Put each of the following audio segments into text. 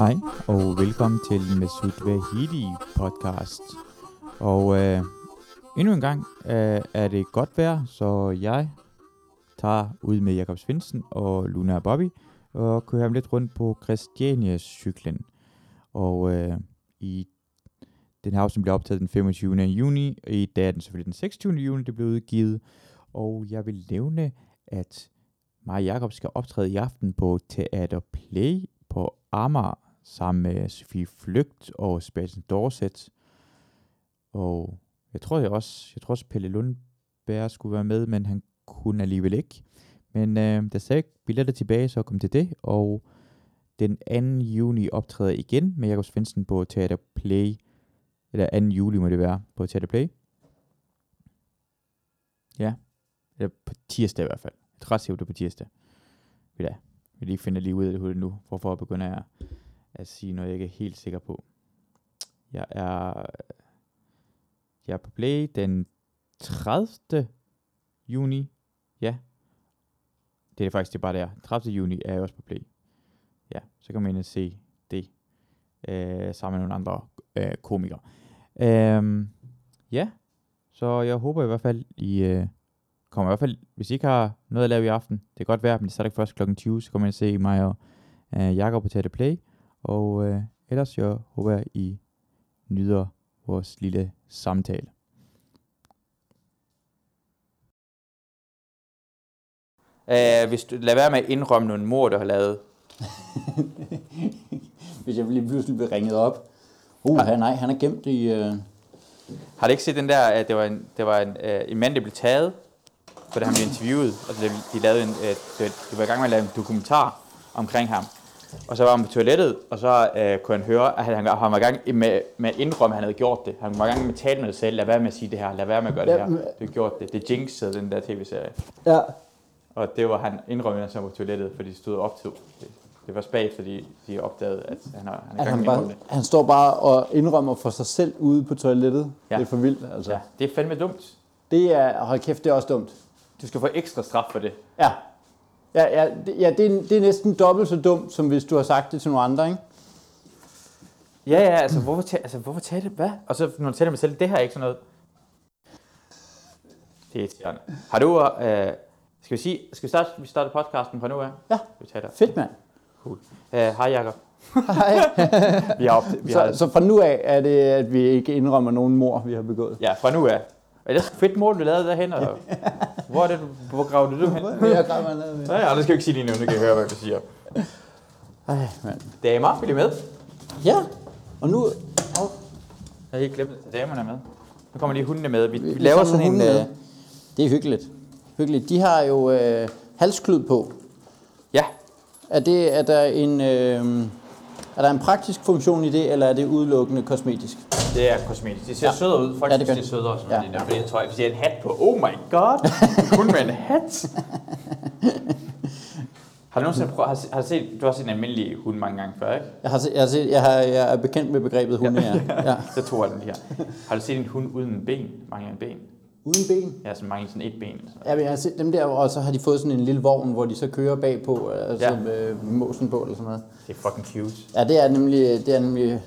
Hej og velkommen til Mesut Vahidi podcast. Og øh, endnu en gang øh, er det godt vejr, så jeg tager ud med Jakob Svendsen og Luna og Bobby og kører ham lidt rundt på Christianias cyklen. Og øh, i den her afsnit bliver optaget den 25. juni, og i dag er den selvfølgelig den 26. juni, det blev udgivet. Og jeg vil nævne, at mig og Jacob skal optræde i aften på Teater Play på Amager sammen med Sofie Flygt og Sebastian Dorset. Og jeg tror jeg også, jeg tror også Pelle Lundberg skulle være med, men han kunne alligevel ikke. Men øh, der sagde billetter tilbage, så kom til det. Og den 2. juni optræder igen med Jakob Svendsen på Teater Play. Eller 2. juli må det være på Teater Play. Ja, eller på tirsdag i hvert fald. Jeg tror det er på tirsdag. Vil Vi lige finder lige ud af det nu. Hvorfor begynder jeg at sige noget, jeg ikke er helt sikker på. Jeg er, jeg er på Play den 30. juni. Ja. Det er faktisk det er bare der. 30. juni er jeg også på Play. Ja, så kan man ind og se det øh, sammen med nogle andre øh, komikere. Øh, ja, så jeg håber i hvert fald, I øh, kommer i hvert fald, hvis I ikke har noget at lave i aften, det kan godt være, men det starter ikke først kl. 20, så kommer I ind se mig og øh, Jakob på Tætte Play. Og øh, ellers jeg håber jeg, I nyder vores lille samtale. Uh, hvis du lad være med at indrømme nogle mor, du har lavet. Hvis jeg lige pludselig bliver ringet op. Uh, ja. nej, han er gemt i... Uh... Har du ikke set den der, at det var en, det var en, uh, en mand, der blev taget, fordi han blev interviewet, og de, de, lavede en, uh, de, de var i gang med at lave en dokumentar omkring ham. Og så var han på toilettet, og så uh, kunne han høre, at han, han var i gang med, med at indrømme, at han havde gjort det. Han var i gang med at tale med sig selv. Lad være med at sige det her. Lad være med at gøre det her. Du har gjort det. Det jinxede den der tv-serie. Ja. Og det var han indrømmede, at han var på toilettet, fordi de stod op til. Det, det var bagefter, de, de opdagede, at han har han er At gang han, bare, det. han står bare og indrømmer for sig selv ude på toilettet. Ja. Det er for vildt, altså. Ja. det er fandme dumt. Det er, hold kæft, det er også dumt. Du skal få ekstra straf for det. Ja. Ja, ja, det, ja det, er, det er næsten dobbelt så dumt, som hvis du har sagt det til nogle andre, ikke? Ja, ja, altså hvorfor, ta- altså, hvorfor tage det? Hvad? Og så når du taler med selv, det her er ikke sådan noget. Det er irriterende. Har du, øh, skal vi sige, skal vi starte, vi starter podcasten fra nu af? Ja. Vi tager det. Fedt, mand. Cool. Uh, hej Jacob. Hej. Vi har, vi har, så, så fra nu af er det, at vi ikke indrømmer nogen mor, vi har begået. ja, fra nu af. Er det fedt mål, du lavede derhen? Og, hvor er det, hvor graver du det hen? Jeg lavede Ja, ja, det skal jeg ikke sige lige nu, nu kan jeg høre, hvad du siger. Ej, mand. Damer, vil I med? Ja, og nu... Oh, Jeg har helt glemt, at damerne er med. Nu kommer lige hundene med. Vi, vi, vi laver sådan en... Øh. Det er hyggeligt. Hyggeligt. De har jo øh, halsklud på. ja, Er, det, er, der en, øh, er der en praktisk funktion i det, eller er det udelukkende kosmetisk? Det er kosmetisk. Det ser Ja. ja. sødere ud. Folk Ja, ja, det synes, det er sødere. Ja. ja. det der. Fordi jeg tror, hvis jeg har en hat på, oh my god, kun med en hat. har du nogensinde prøvet, har, set, du har set en almindelig hund mange gange før, ikke? Jeg, har, set- jeg, har, set, jeg, har, jeg er bekendt med begrebet hunde, ja. ja. Så to af dem her. Har du set en hund uden ben? Mangler en ben? Uden ben? Ja, som mangler sådan et ben. sådan Ja, men jeg har set dem der, og så har de fået sådan en lille vogn, hvor de så kører bagpå, altså Ja. ja. med måsen på eller sådan noget. Det er fucking cute. Ja, det er nemlig... Det er nemlig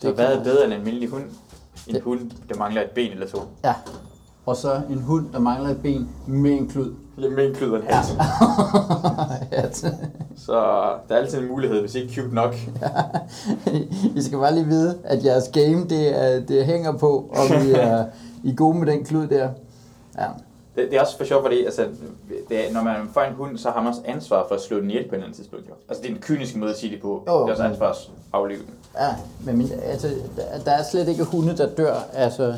Så det hvad kan- er bedre end en almindelig hund? En Det- hund, der mangler et ben eller to. Ja. Og så en hund, der mangler et ben med en klud. Ja, med en klud og en hat. Ja, Så der er altid en mulighed, hvis ikke cute nok. I skal bare lige vide, at jeres game, det, er, det hænger på, om I er, I er gode med den klud der. Ja. Det, det er også for sjovt, fordi altså, det er, når man får en hund, så har man også ansvar for at slå den ihjel på en eller anden tidspunkt. Jo. Altså det er en kynisk måde at sige det på. Jo. Det er også ansvar at aflive den. Ja, men min, altså, der, der er slet ikke hunde, der dør altså,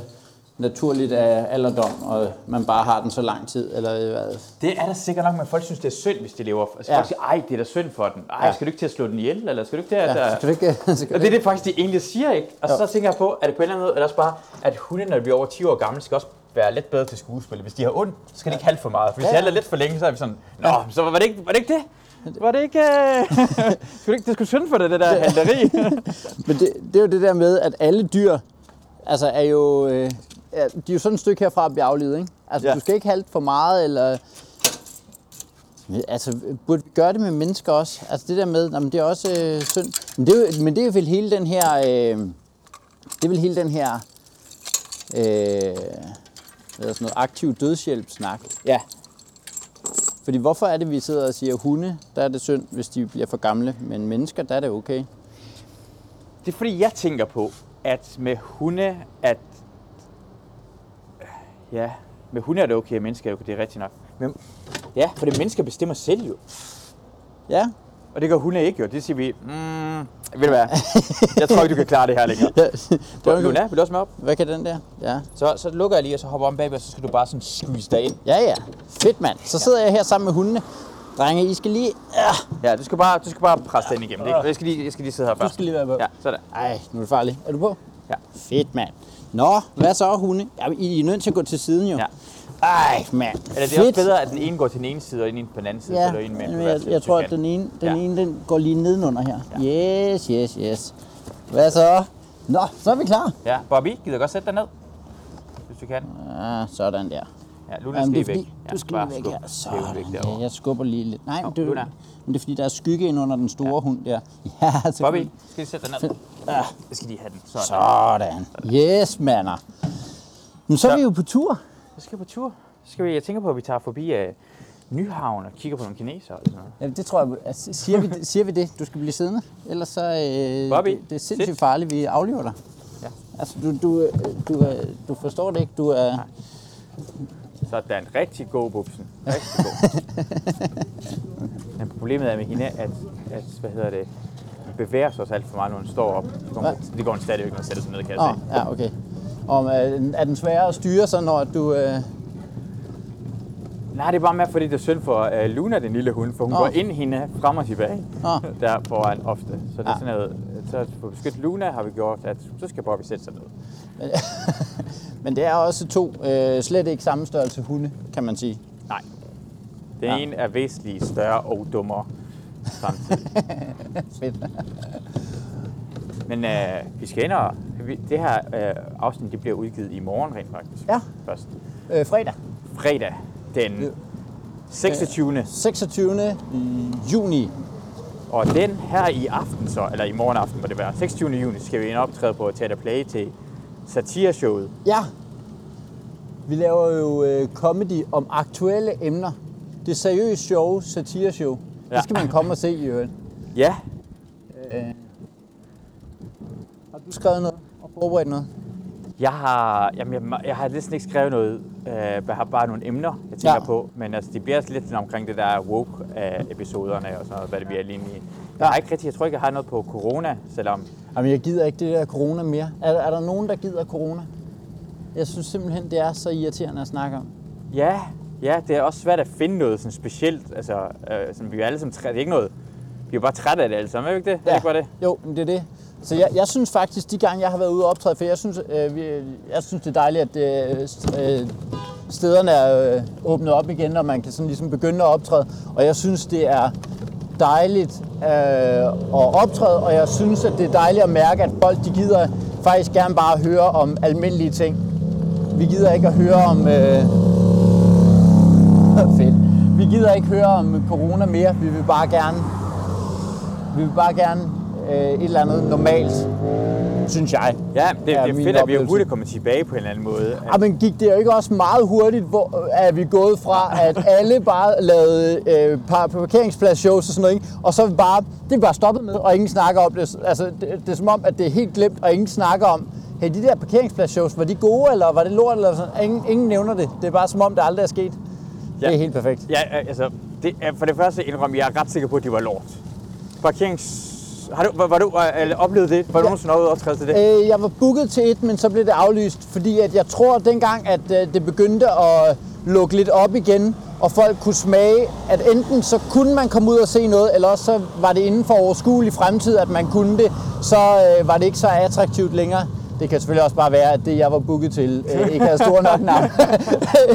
naturligt af alderdom, og man bare har den så lang tid, eller hvad. Det er da sikkert nok, men folk synes, det er synd, hvis de lever. Altså, Ja. ja. folk siger, ej, det er da synd for den. Ej, Ja. skal du ikke til at slå den ihjel? Eller skal du ikke til at... Ja, Ja, skal du ikke, skal og det er det faktisk, de egentlig siger, ikke? Og Jo. så tænker jeg på, er det på en eller anden måde, er det også bare, at hunde, når de bliver over 10 år gamle, skal også være lidt bedre til skuespil. Hvis de har ondt, så skal de ikke halte for meget. For hvis Ja, de ja. halter lidt for længe, så er vi sådan, Nå, så var det ikke, var det, ikke det? Var det ikke... Øh... skulle ikke det skulle synd for det, det der halteri. Men det, det er jo det der med, at alle dyr altså er jo, øh, ja, de er jo sådan et stykke herfra at blive aflivet, ikke? Altså, Ja. du skal ikke halte for meget, eller Altså, burde vi gøre det med mennesker også? Altså det der med, jamen, det er også øh, synd. Men det, er men det er vel hele den her, øh, det er vel hele den her, øh, hvad sådan noget, aktiv dødshjælp-snak. Ja. Fordi hvorfor er det, vi sidder og siger, hunde, der er det synd, hvis de bliver for gamle, men mennesker, der er det okay. Det er fordi, jeg tænker på, at med hunde, at... Ja, med hunde er det okay, mennesker er det okay, det er rigtigt nok. Men, ja, for det mennesker bestemmer selv jo. Ja, Og det gør hunde ikke jo. Det siger vi, mm, ved du hvad, jeg tror ikke, du kan klare det her længere. det var, Luna, vil du også med op? hvad kan den der? Ja. Så, så lukker jeg lige, og så hopper om bagved, og så skal du bare sådan squeeze dig ind. Ja, ja. Fedt, mand. Så sidder jeg her sammen med hundene. Drenge, I skal lige... Ja, Ja, du skal bare, du skal bare presse den igennem. Det, jeg, skal lige, jeg skal lige sidde her først. skal lige være på. Ja, sådan. Ej, nu er det farligt. Er du på? Ja. Fedt, mand. Nå, hvad så, hunde? Ja, I er nødt til at gå til siden, jo. Ja. Ej, mand. Eller det er også bedre, at den ene går til den ene side, og den ene på den anden side, Ja, så en med jeg, jeg hvis tror, at den ene, den Ja. ene den går lige nedenunder her. Yes, yes, yes. Hvad så? Nå, så er vi klar. Ja, Bobby, gider godt sætte dig ned? Hvis du kan. Ja, sådan der. Ja, Luna Jamen, skal det er lige væk. fordi, Ja, du skal lige væk skub. her. Er væk Sådan, ja, jeg skubber lige lidt. Nej, men det, Luna. men det er fordi, der er skygge ind under den store hund der. Ja, Bobby, selvfølgelig. skal lige sætte dig ned? Ja, Jeg skal lige have den. Sådan. sådan. Yes, mander. Men så er Så- vi jo på tur. Så skal vi på tur. Så skal vi, jeg tænker på, at vi tager forbi uh, Nyhavn og kigger på nogle kinesere. Og sådan noget. Ja, det tror jeg. Altså, siger, vi, det- siger vi det? Du skal blive siddende? Ellers så... Øh, Bobby, det, det er sindssygt sit. farligt, vi aflever dig. Ja. Altså, du, du, øh, du, øh, du forstår det ikke. Du er... Så der er en rigtig god bubsen. Rigtig god. Men problemet er med hende, at, at hvad hedder det, vi bevæger os også alt for meget, når hun står op. Det går, det går hun stadigvæk, når hun sætter sig ned, kan jeg se. ja, okay. Er, den- er den sværere at styre så, når du... Øh, Nej, det er bare med, fordi det er synd for uh, Luna, den lille hund, for hun Nå. går ind hende frem og tilbage. Nå. Der foran ofte. Så det er sådan noget, så for at beskytte Luna har vi gjort, at så skal Bobby sætte sig ned. men det er også to øh, slet ikke samme størrelse hunde, kan man sige. Nej. Den Ja. ene er væsentligt større og dummere samtidig. Fedt. Men øh, vi skal ind og... Det her øh, afsnit det bliver udgivet i morgen rent faktisk. Ja. Først. Øh, fredag. Fredag den 26. 26. juni. Og den her i aften så, eller i morgen aften må det være, 26. juni, skal vi ind og optræde på Teater Play til satireshowet. Ja. Vi laver jo øh, comedy om aktuelle emner. Det er seriøst show, satireshow. Ja. Det skal man komme og se i øvrigt. Ja, Øh, har du skrevet noget og forberedt noget? jeg har, jamen, jeg, jeg har næsten ikke skrevet noget. Øh, jeg har bare nogle emner, jeg tænker Ja. på. Men altså, det bliver også lidt omkring det der woke-episoderne og sådan noget, hvad det bliver lige i. Jeg, har ikke rigtig, jeg tror ikke, jeg har noget på corona, selvom Jamen, jeg gider ikke det der corona mere. Er, er der nogen, der gider corona? Jeg synes simpelthen, det er så irriterende at snakke om. Ja, ja, det er også svært at finde noget sådan specielt. Altså, øh, sådan, vi er alle sammen trætte. Det er ikke noget. Vi er bare trætte af det alle sammen, er vi ikke det? Ja. Er det ikke det? Jo, men det er det. Så jeg, jeg synes faktisk, de gange, jeg har været ude og optræde, for jeg synes, øh, vi, jeg synes det er dejligt, at øh, øh, stederne er øh, åbnet op igen, og man kan sådan ligesom begynde at optræde. Og jeg synes, det er dejligt øh, at optræde, og jeg synes, at det er dejligt at mærke, at folk de gider faktisk gerne bare høre om almindelige ting. Vi gider ikke at høre om... Øh, fedt. Vi gider ikke høre om corona mere. Vi vil bare gerne vi vil bare gerne øh, et eller andet normalt, synes jeg. Ja, det, er det er fedt, at vi oplevelse. overhovedet kommer tilbage på en eller anden måde. Ja, men gik det jo ikke også meget hurtigt, hvor er vi gået fra, at alle bare lavede øh, par- parkeringspladsshows og sådan noget, ikke? og så er vi bare, det er bare stoppet med, og ingen snakker om det. Altså, det, det er som om, at det er helt glemt, og ingen snakker om, hey, de der parkeringspladsshows, var de gode, eller var det lort, eller sådan? Ingen, ingen nævner det. Det er bare som om, det aldrig er sket. Ja. Det er helt perfekt. Ja, øh, altså, det er, for det første indrømme, jeg er ret sikker på, at de var lort. Parkerings... Har du, var, var du øh, eller oplevet det? Var du Ja. nogensinde og optræde til det? Øh, jeg var booket til et, men så blev det aflyst, fordi at jeg tror, at dengang, at øh, det begyndte at lukke lidt op igen, og folk kunne smage, at enten så kunne man komme ud og se noget, eller også så var det inden for overskuelig fremtid, at man kunne det, så øh, var det ikke så attraktivt længere. Det kan selvfølgelig også bare være, at det, jeg var booket til, øh, ikke havde store nok navn.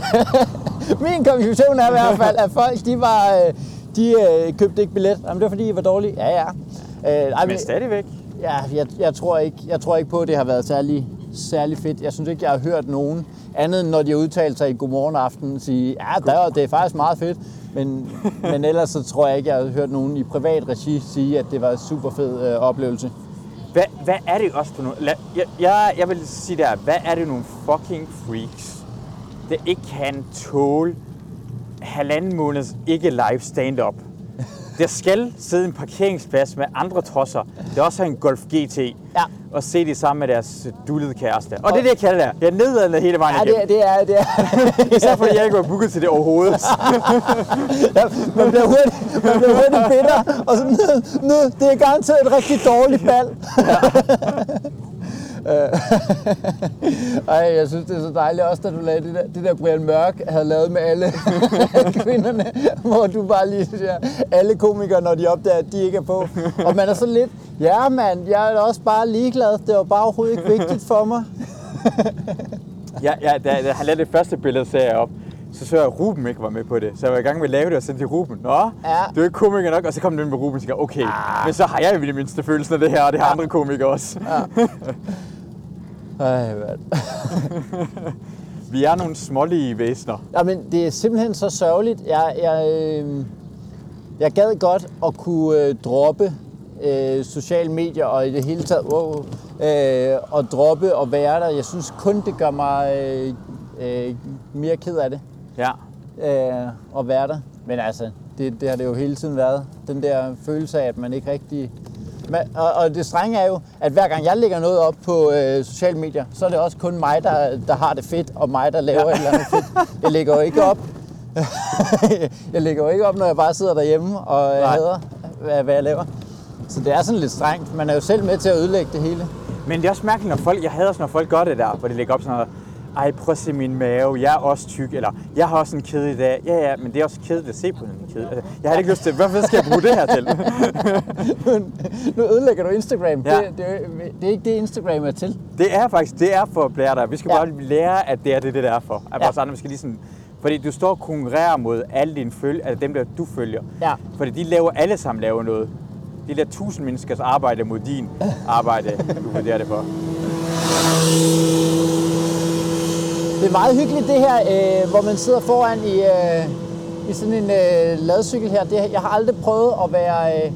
Min konklusion er i hvert fald, at folk, de var... Øh, de øh, købte ikke billet. Jamen, det var fordi, I var dårlige. Ja, ja. Øh, ej, Men stadigvæk. Ja, jeg, jeg, tror ikke, jeg tror ikke på, at det har været særlig, særlig fedt. Jeg synes ikke, jeg har hørt nogen. Andet end når de har udtalt sig i Godmorgen Aften, sige, ja, der, det er faktisk meget fedt. Men, men ellers så tror jeg ikke, jeg har hørt nogen i privat regi sige, at det var en super fed øh, oplevelse. Hvad, hvad er det også for nogle... Jeg, jeg, jeg vil sige der, hvad er det nogle fucking freaks, der ikke kan tåle halvanden måneds ikke live stand-up? Der skal sidde en parkeringsplads med andre tosser, der også har en Golf GT, Ja. og se det sammen med deres dullede kæreste. Og det er det, jeg kalder det. Jeg er nedladende hele vejen Ja, det, igennem. er- det er, det er. Især fordi jeg ikke var booket til det overhovedet. Ja, man bliver hurtigt, man bliver hurtigt bitter, og så nu, nu, det er garanteret et rigtig dårligt bal. Øh, Ej, jeg synes, det er så dejligt også, da du lavede det der, det der Brian Mørk havde lavet med alle kvinderne, hvor du bare lige siger, alle komikere, når de opdager, at de ikke er på. Og man er så lidt, ja mand, jeg er også bare ligeglad, det var bare overhovedet ikke vigtigt for mig. Ja, ja da, han lavede det første billede, sagde jeg op, så så jeg, at Ruben ikke var med på det. Så jeg var i gang med at lave det og sendte til Ruben. Nå, Ja. du er ikke komiker nok. Og så kom den med Ruben og siger, okay, men så har jeg jo i det mindste følelsen af det her, og det har andre komikere også. Ej, mand. Vi er nogle smålige væsener. Jamen, det er simpelthen så sørgeligt. Jeg, jeg, øh, jeg gad godt at kunne øh, droppe øh, sociale medier og i det hele taget wow, øh, og droppe og være der. Jeg synes kun, det gør mig øh, øh, mere ked af det Ja. øh, at være der. Men altså, det, det har det jo hele tiden været. Den der følelse af, at man ikke rigtig... Og, og det strenge er jo, at hver gang jeg lægger noget op på øh, sociale medier, så er det også kun mig, der, der har det fedt, og mig, der laver ja. et eller andet fedt. Jeg lægger jo ikke op. jeg lægger jo ikke op, når jeg bare sidder derhjemme og Nej. hader, hvad, hvad jeg laver. Så det er sådan lidt strengt. Man er jo selv med til at ødelægge det hele. Men det er også mærkeligt, når folk, jeg hader også, når folk gør det der, hvor de lægger op sådan noget, ej, prøv at se min mave, jeg er også tyk, eller jeg har også en kæde i dag. Ja, ja, men det er også kedeligt at se på en kæde. Altså, jeg har ikke lyst til, hvad skal jeg bruge det her til? nu ødelægger du Instagram. Ja. Det, det, det er ikke det, Instagram er til. Det er faktisk, det er for at blære dig. Vi skal Ja. bare lære, at det er det, det der er for. At Ja. ja. andre, vi skal lige sådan, fordi du står og konkurrerer mod alle dine følge, altså dem, der du følger. Ja. Fordi de laver alle sammen laver noget. De laver tusind menneskers arbejde mod din arbejde, du vurderer det for. Det er meget hyggeligt det her, øh, hvor man sidder foran i, øh, i sådan en øh, ladcykel her. Det, jeg har aldrig prøvet at være, øh,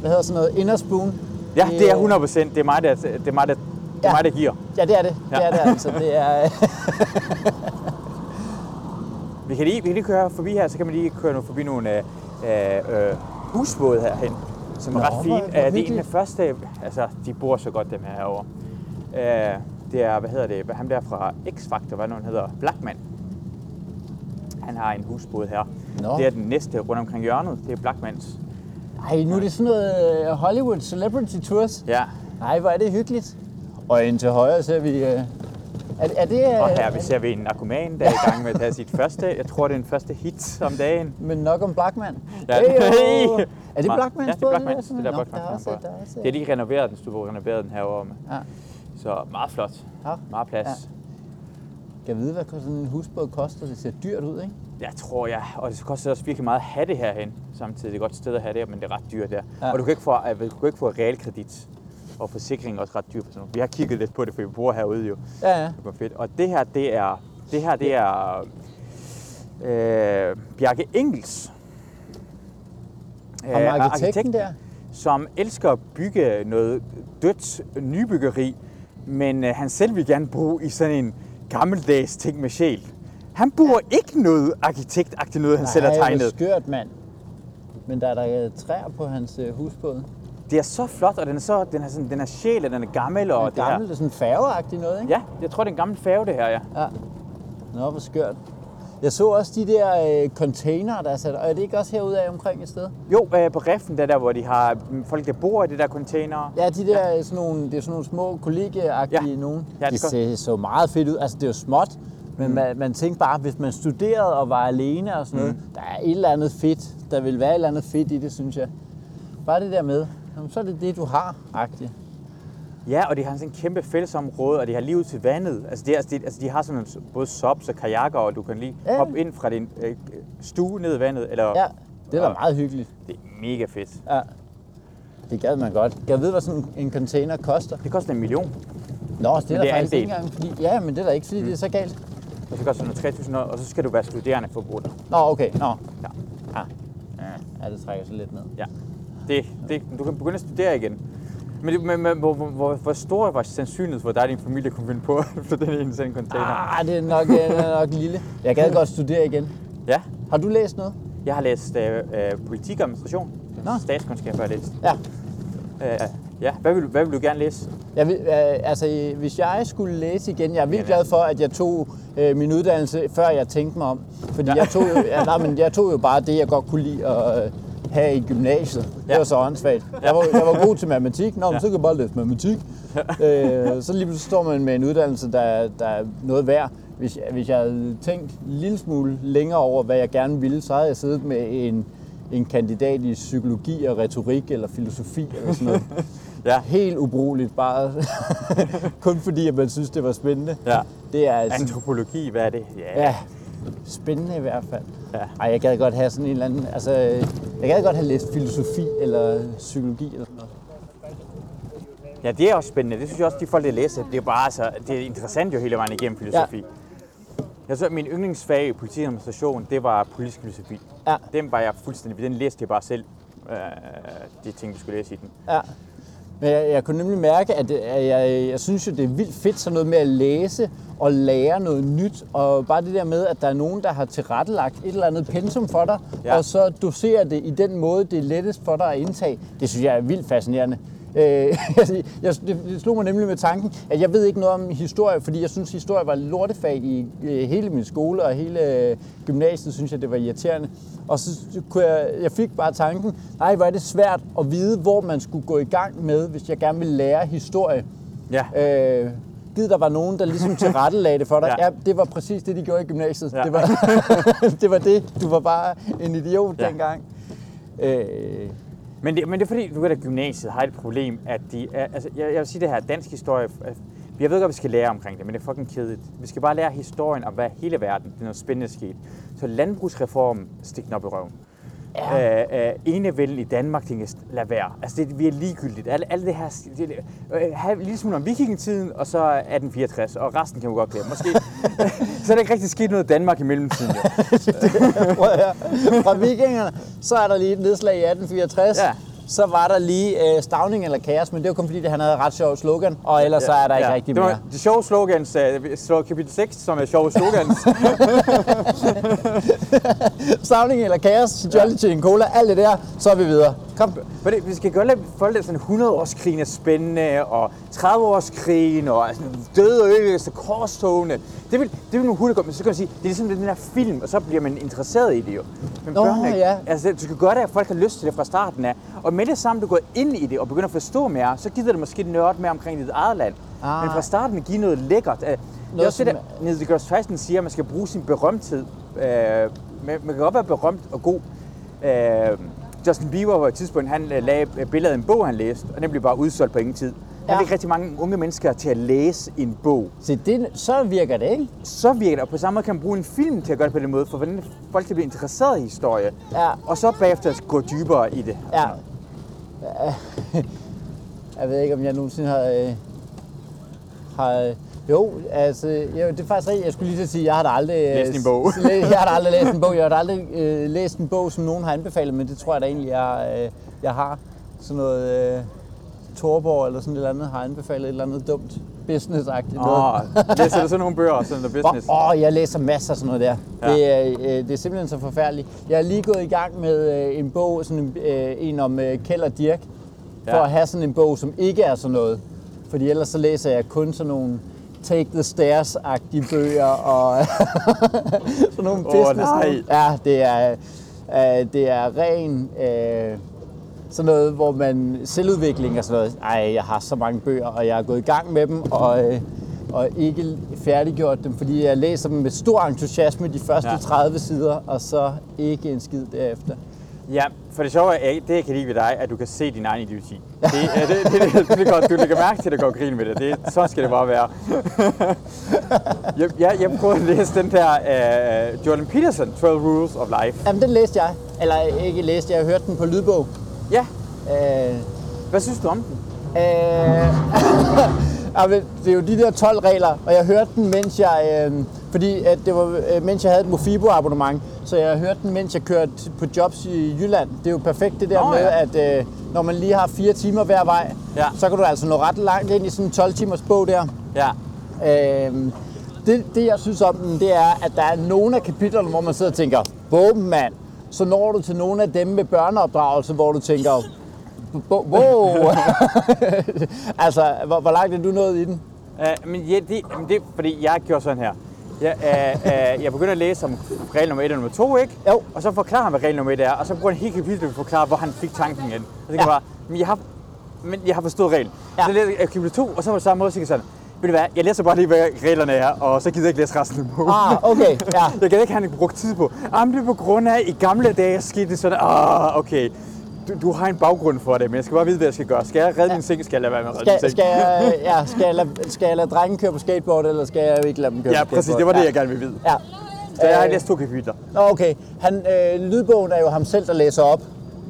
hvad hedder sådan noget, inderspoon. Ja, det er 100 procent. Det er mig, der, det er mig, der, det er Ja. mig, der giver. Ja, det er det. Det Ja. er det altså. Det er, øh, Vi kan, lige, vi kan lige køre forbi her, så kan man lige køre nu forbi nogle øh, øh, husbåde herhen, som er Nå, ret fine. Øh, det er en af første, altså de bor så godt dem her herovre. Øh, det er, hvad hedder det, ham der fra X-Factor, hvad nu han hedder, Blackman. Han har en husbåd her. Nå. Det er den næste rundt omkring hjørnet, det er Blackmans. ej, nu er det sådan noget øh, Hollywood Celebrity Tours. Ja, Nej, hvor er det hyggeligt. Og ind til højre ser vi... Øh, er, er det... Øh, og her vi ser vi en narkoman, der er i gang med at tage sit første, jeg tror det er en første hit om dagen. Men nok om Blackman. Ja. Hey, Hey! Er det Blackmans Ja, det er Blackmans. Det der der er bor. der er også, Det er lige renoveret den, du har renoveret den herovre med. Ja. Så meget flot. Ja. Meget plads. Ja. Kan jeg vide, hvad sådan en husbåd koster? Det ser dyrt ud, ikke? Jeg tror, ja. Og det koster også virkelig meget at have det herhen. Samtidig det er et godt sted at have det, men det er ret dyrt der. Ja. Og du kan ikke få, øh, du kan ikke få realkredit. Og forsikring er også ret noget. Vi har kigget lidt på det, for vi bor herude jo. Ja, ja. Det var fedt. Og det her, det er, det her, det er øh, Bjarke Engels. Ham Øh, arkitekten der. som elsker at bygge noget dødt nybyggeri, men øh, han selv vil gerne bo i sådan en gammeldags ting med sjæl. Han bruger ikke noget arkitektagtigt noget, han selv har Nej, tegnet. skørt, mand. Men der er der øh, træer på hans øh, husbåd. Det er så flot, og den er, så, den er, sådan, den er sjæl, og den er gammel. Og det er gammelt, det er sådan færgeagtigt noget, ikke? Ja, jeg tror, det er en gammel færge, det her, ja. ja. Nå, hvor skørt. Jeg så også de der øh, container, der er sat. Og er det ikke også herude af omkring et sted? Jo, øh, på Reffen, der, der hvor de har mm, folk, der bor i det der container. Ja, de der ja. sådan nogle, det er sådan nogle små kollegieagtige Ja. nogen. Ja, de det gør- ser så meget fedt ud. Altså, det er jo småt, men mm. man, man tænker bare, hvis man studerede og var alene og sådan noget, Mm. der er et eller andet fedt. Der vil være et eller andet fedt i det, synes jeg. Bare det der med, jamen, så er det det, du har, agtigt. Ja, og de har sådan en kæmpe fællesområde, og de har lige ud til vandet. Altså, det, er- altså, de, altså, de har sådan nogle, både subs og kajakker, og du kan lige Ja. hoppe ind fra din øh, stue ned i vandet. Eller, Ja, det er da Ja. meget hyggeligt. Det er mega fedt. Ja. Det gad man godt. Jeg vide, hvad sådan en container koster? Det koster en million. Nå, det er Men der det er faktisk andel. ikke engang, fordi... Ja, men det er da ikke, fordi det er så galt. og så koster det noget 3.000, og så skal du være studerende forbruger. Nå, okay. Nå. Ja. Ja. ja, det trækker sig lidt ned. Ja. Det, det, du kan begynde at studere igen. Men, men, men hvor, hvor, hvor, stor var sandsynligheden for, at dig og din familie kunne finde på flytte den i sådan container? Ah, det er nok, det er nok lille. Jeg gad godt studere igen. Ja, Har du læst noget? jeg har læst øh, øh, politik og administration. Nå. Statskundskab har jeg læst. Ja. Øh, ja, hvad vil, hvad vil du gerne læse? Jeg vil, øh, altså, øh, hvis jeg skulle læse igen, jeg er vildt Ja, ja. glad for, at jeg tog øh, min uddannelse, før jeg tænkte mig om. Fordi jeg, tog, ja, nej, men jeg tog jo bare det, jeg godt kunne lide at øh, have i gymnasiet. Det Ja. var så åndssvagt. Jeg var, jeg var god til matematik. Nå, men Ja. så kan jeg bare læse matematik. øh, så lige pludselig står man med en uddannelse, der, der er noget værd. Hvis, jeg- hvis jeg havde tænkt en lille smule længere over, hvad jeg gerne ville, så havde jeg siddet med en, en kandidat i psykologi og retorik eller filosofi eller sådan noget. Ja. Helt ubrugeligt, bare kun fordi, at man synes, det var spændende. Ja. Det er sådan, Antropologi, hvad er det? Ja. ja, spændende i hvert fald. Ja. Ej, jeg gad godt have sådan en eller anden, altså, jeg gad godt have læst filosofi eller psykologi eller sådan noget. Ja, det er også spændende. Det synes jeg også, de folk, der læser, det er bare altså, det er interessant jo hele vejen igennem filosofi. Ja. Jeg så, min yndlingsfag i politik og administration, det var politisk filosofi. Ja. Den var jeg fuldstændig, den læste jeg bare selv, øh, de ting, vi skulle læse i den. Ja. Men jeg, jeg kunne nemlig mærke, at, at jeg, jeg synes jo, det er vildt fedt sådan noget med at læse og lære noget nyt. Og bare det der med, at der er nogen, der har tilrettelagt et eller andet pensum for dig, ja. og så doserer det i den måde, det er lettest for dig at indtage. Det synes jeg er vildt fascinerende. Øh, jeg, det, slog mig nemlig med tanken, at jeg ved ikke noget om historie, fordi jeg synes, historie var lortefag i øh, hele min skole og hele øh, gymnasiet, synes jeg, det var irriterende. Og så kunne jeg, jeg fik bare tanken, nej, hvor er det svært at vide, hvor man skulle gå i gang med, hvis jeg gerne ville lære historie. Ja. Øh, Gid der var nogen, der ligesom tilrettelagde det for dig. Ja. Ja. det var præcis det, de gjorde i gymnasiet. Ja. Det, var, det var det. Du var bare en idiot ja. dengang. Øh, men det, men det er fordi, du ved, at gymnasiet har et problem, at de er, altså, jeg, jeg vil sige det her, dansk historie, vi jeg ved godt, vi skal lære omkring det, men det er fucking kedeligt. Vi skal bare lære historien om, hvad hele verden, det er noget spændende sket. Så landbrugsreformen, stik den op i røven. Ja. Øh, øh, enevælden i Danmark, tænker lad være. Altså, det, vi er ligegyldigt. Alt, alt det her, det, øh, have lille smule om vikingetiden, og så 1864, og resten kan vi godt glemme. Måske, så er der ikke rigtig sket noget i Danmark i mellemtiden. Fra vikingerne, så er der lige et nedslag i 1864. Ja. Så var der lige øh, stavning eller kaos, men det var kun fordi, han havde et ret sjovt slogan, og ellers så er der ikke rigtig det var mere. De sjove slogans, uh, kapitel 6, som er sjove slogans. Stavning eller kaos, Jolly ja. en cola, alt det der, så er vi videre. Kom. For det, vi skal gøre lidt folk lidt sådan 100-årskrigen er spændende, og 30-årskrigen, og sådan døde ødelæggelse, korstogene. Det vil, det vil nogle hunde godt, men så kan man sige, det er ligesom den her film, og så bliver man interesseret i det jo. Men Nå, børnene, ja. altså, du skal gøre det, at folk har lyst til det fra starten af. Og med det samme, du går ind i det og begynder at forstå mere, så gider det måske nørde mere omkring dit eget land. Ah. Men fra starten give noget lækkert. Øh, Det er Noget, også det, der Neil deGrasse Tyson siger, at man skal bruge sin berømthed. Øh, man, man kan godt være berømt og god. Øh, Justin Bieber på et tidspunkt, han øh, lagde et billede af en bog, han læste, og den blev bare udsolgt på ingen tid. Han Ja. fik rigtig mange unge mennesker til at læse en bog. Se, det, så virker det, ikke? Så virker det, og på samme måde kan man bruge en film til at gøre det på den måde, for hvordan folk kan blive interesseret i historie. Ja. Og så bagefter gå dybere i det. Ja. Jeg ved ikke, om jeg nogensinde har... Øh, har jo, altså, jo, det er faktisk rigtigt. Jeg skulle lige til at sige, jeg har da aldrig... øh, Læst en bog. Jeg har da aldrig læst en bog. Jeg har da aldrig øh, læst en bog, som nogen har anbefalet, men det tror jeg da egentlig, jeg, øh, jeg har. Sådan noget... Øh, Torborg eller sådan et eller andet har anbefalet et eller andet dumt business-agtigt noget. Åh, læser du sådan nogle bøger, sådan noget business? Åh, oh, jeg læser masser af sådan noget der. Ja. Det, er, øh, det er simpelthen så forfærdeligt. Jeg er lige gået i gang med øh, en bog, sådan en, øh, en om øh, Kjeld og Dirk, for Ja. at have sådan en bog, som ikke er sådan noget. Fordi ellers så læser jeg kun sådan nogle Take the Stairs-agtige bøger og sådan nogle Åh, business. nej. Ja, det er, øh, det er ren... Øh, sådan noget, hvor man selvudvikling og sådan noget. Ej, jeg har så mange bøger, og jeg er gået i gang med dem, og, øh, og ikke færdiggjort dem, fordi jeg læser dem med stor entusiasme de første Ja. ja. 30 sider, og så ikke en skid derefter. Ja, for det sjove er, det jeg kan lide ved dig, at du kan se din egen idioti. Det, er, det, det, det, det, er godt. Du lægger mærke til, at der går grin med det. det. Så skal det bare være. jeg, jeg, jeg prøvede at læse den der uh, Jordan Peterson, 12 Rules of Life. Jamen, den læste jeg. Eller ikke læste, jeg hørte den på lydbog. Ja, Øh, hvad synes du om den? øh, det er jo de der 12 regler, og jeg hørte den, mens jeg, øh, fordi at det var, øh, mens jeg havde et Mofibo abonnement, så jeg hørte den, mens jeg kørte på jobs i Jylland. Det er jo perfekt det der Nå, med, ja. at øh, når man lige har fire timer hver vej, Ja. så kan du altså nå ret langt ind i sådan en 12 timers bog der. Ja. Øh, det, det jeg synes om den, det er, at der er nogle af kapitlerne, hvor man sidder og tænker, bum mand, så når du til nogle af dem med børneopdragelse, hvor du tænker, "Bo- wow. altså, hvor, hvor langt er du nået i den? Uh, men ja, det, men det fordi, jeg gjorde sådan her. Jeg, uh, uh, jeg begynder at læse om regel nummer 1 og nummer 2, ikke? Jo. Og så forklarer han, hvad regel nummer 1 er, og så bruger han helt kapitel til at forklare, hvor han fik tanken ind. Og så kan Ja. ja. bare, men jeg har, men jeg har forstået reglen. Ja. Så læser jeg kapitel 2, og så det samme måde, så jeg sådan, ved du hvad, jeg læser bare lige, hvad reglerne er, og så gider jeg ikke læse resten af bogen. Ah, okay, ja. Jeg kan ikke have brugt tid på. Jamen, det er på grund af, i gamle dage skete det sådan, ah, okay. Du, du har en baggrund for det, men jeg skal bare vide, hvad jeg skal gøre. Skal jeg redde min seng, skal jeg lade være med at redde min Skal, seng. skal, jeg, ja, skal, jeg lade, skal jeg lade drengen køre på skateboard, eller skal jeg ikke lade dem køre Ja, på præcis. skateboard? Det var det, ja. jeg gerne ville vide. Ja. Så jeg har Øh, læst to kapitler. Nå, okay. Han, øh, lydbogen er jo ham selv, der læser op.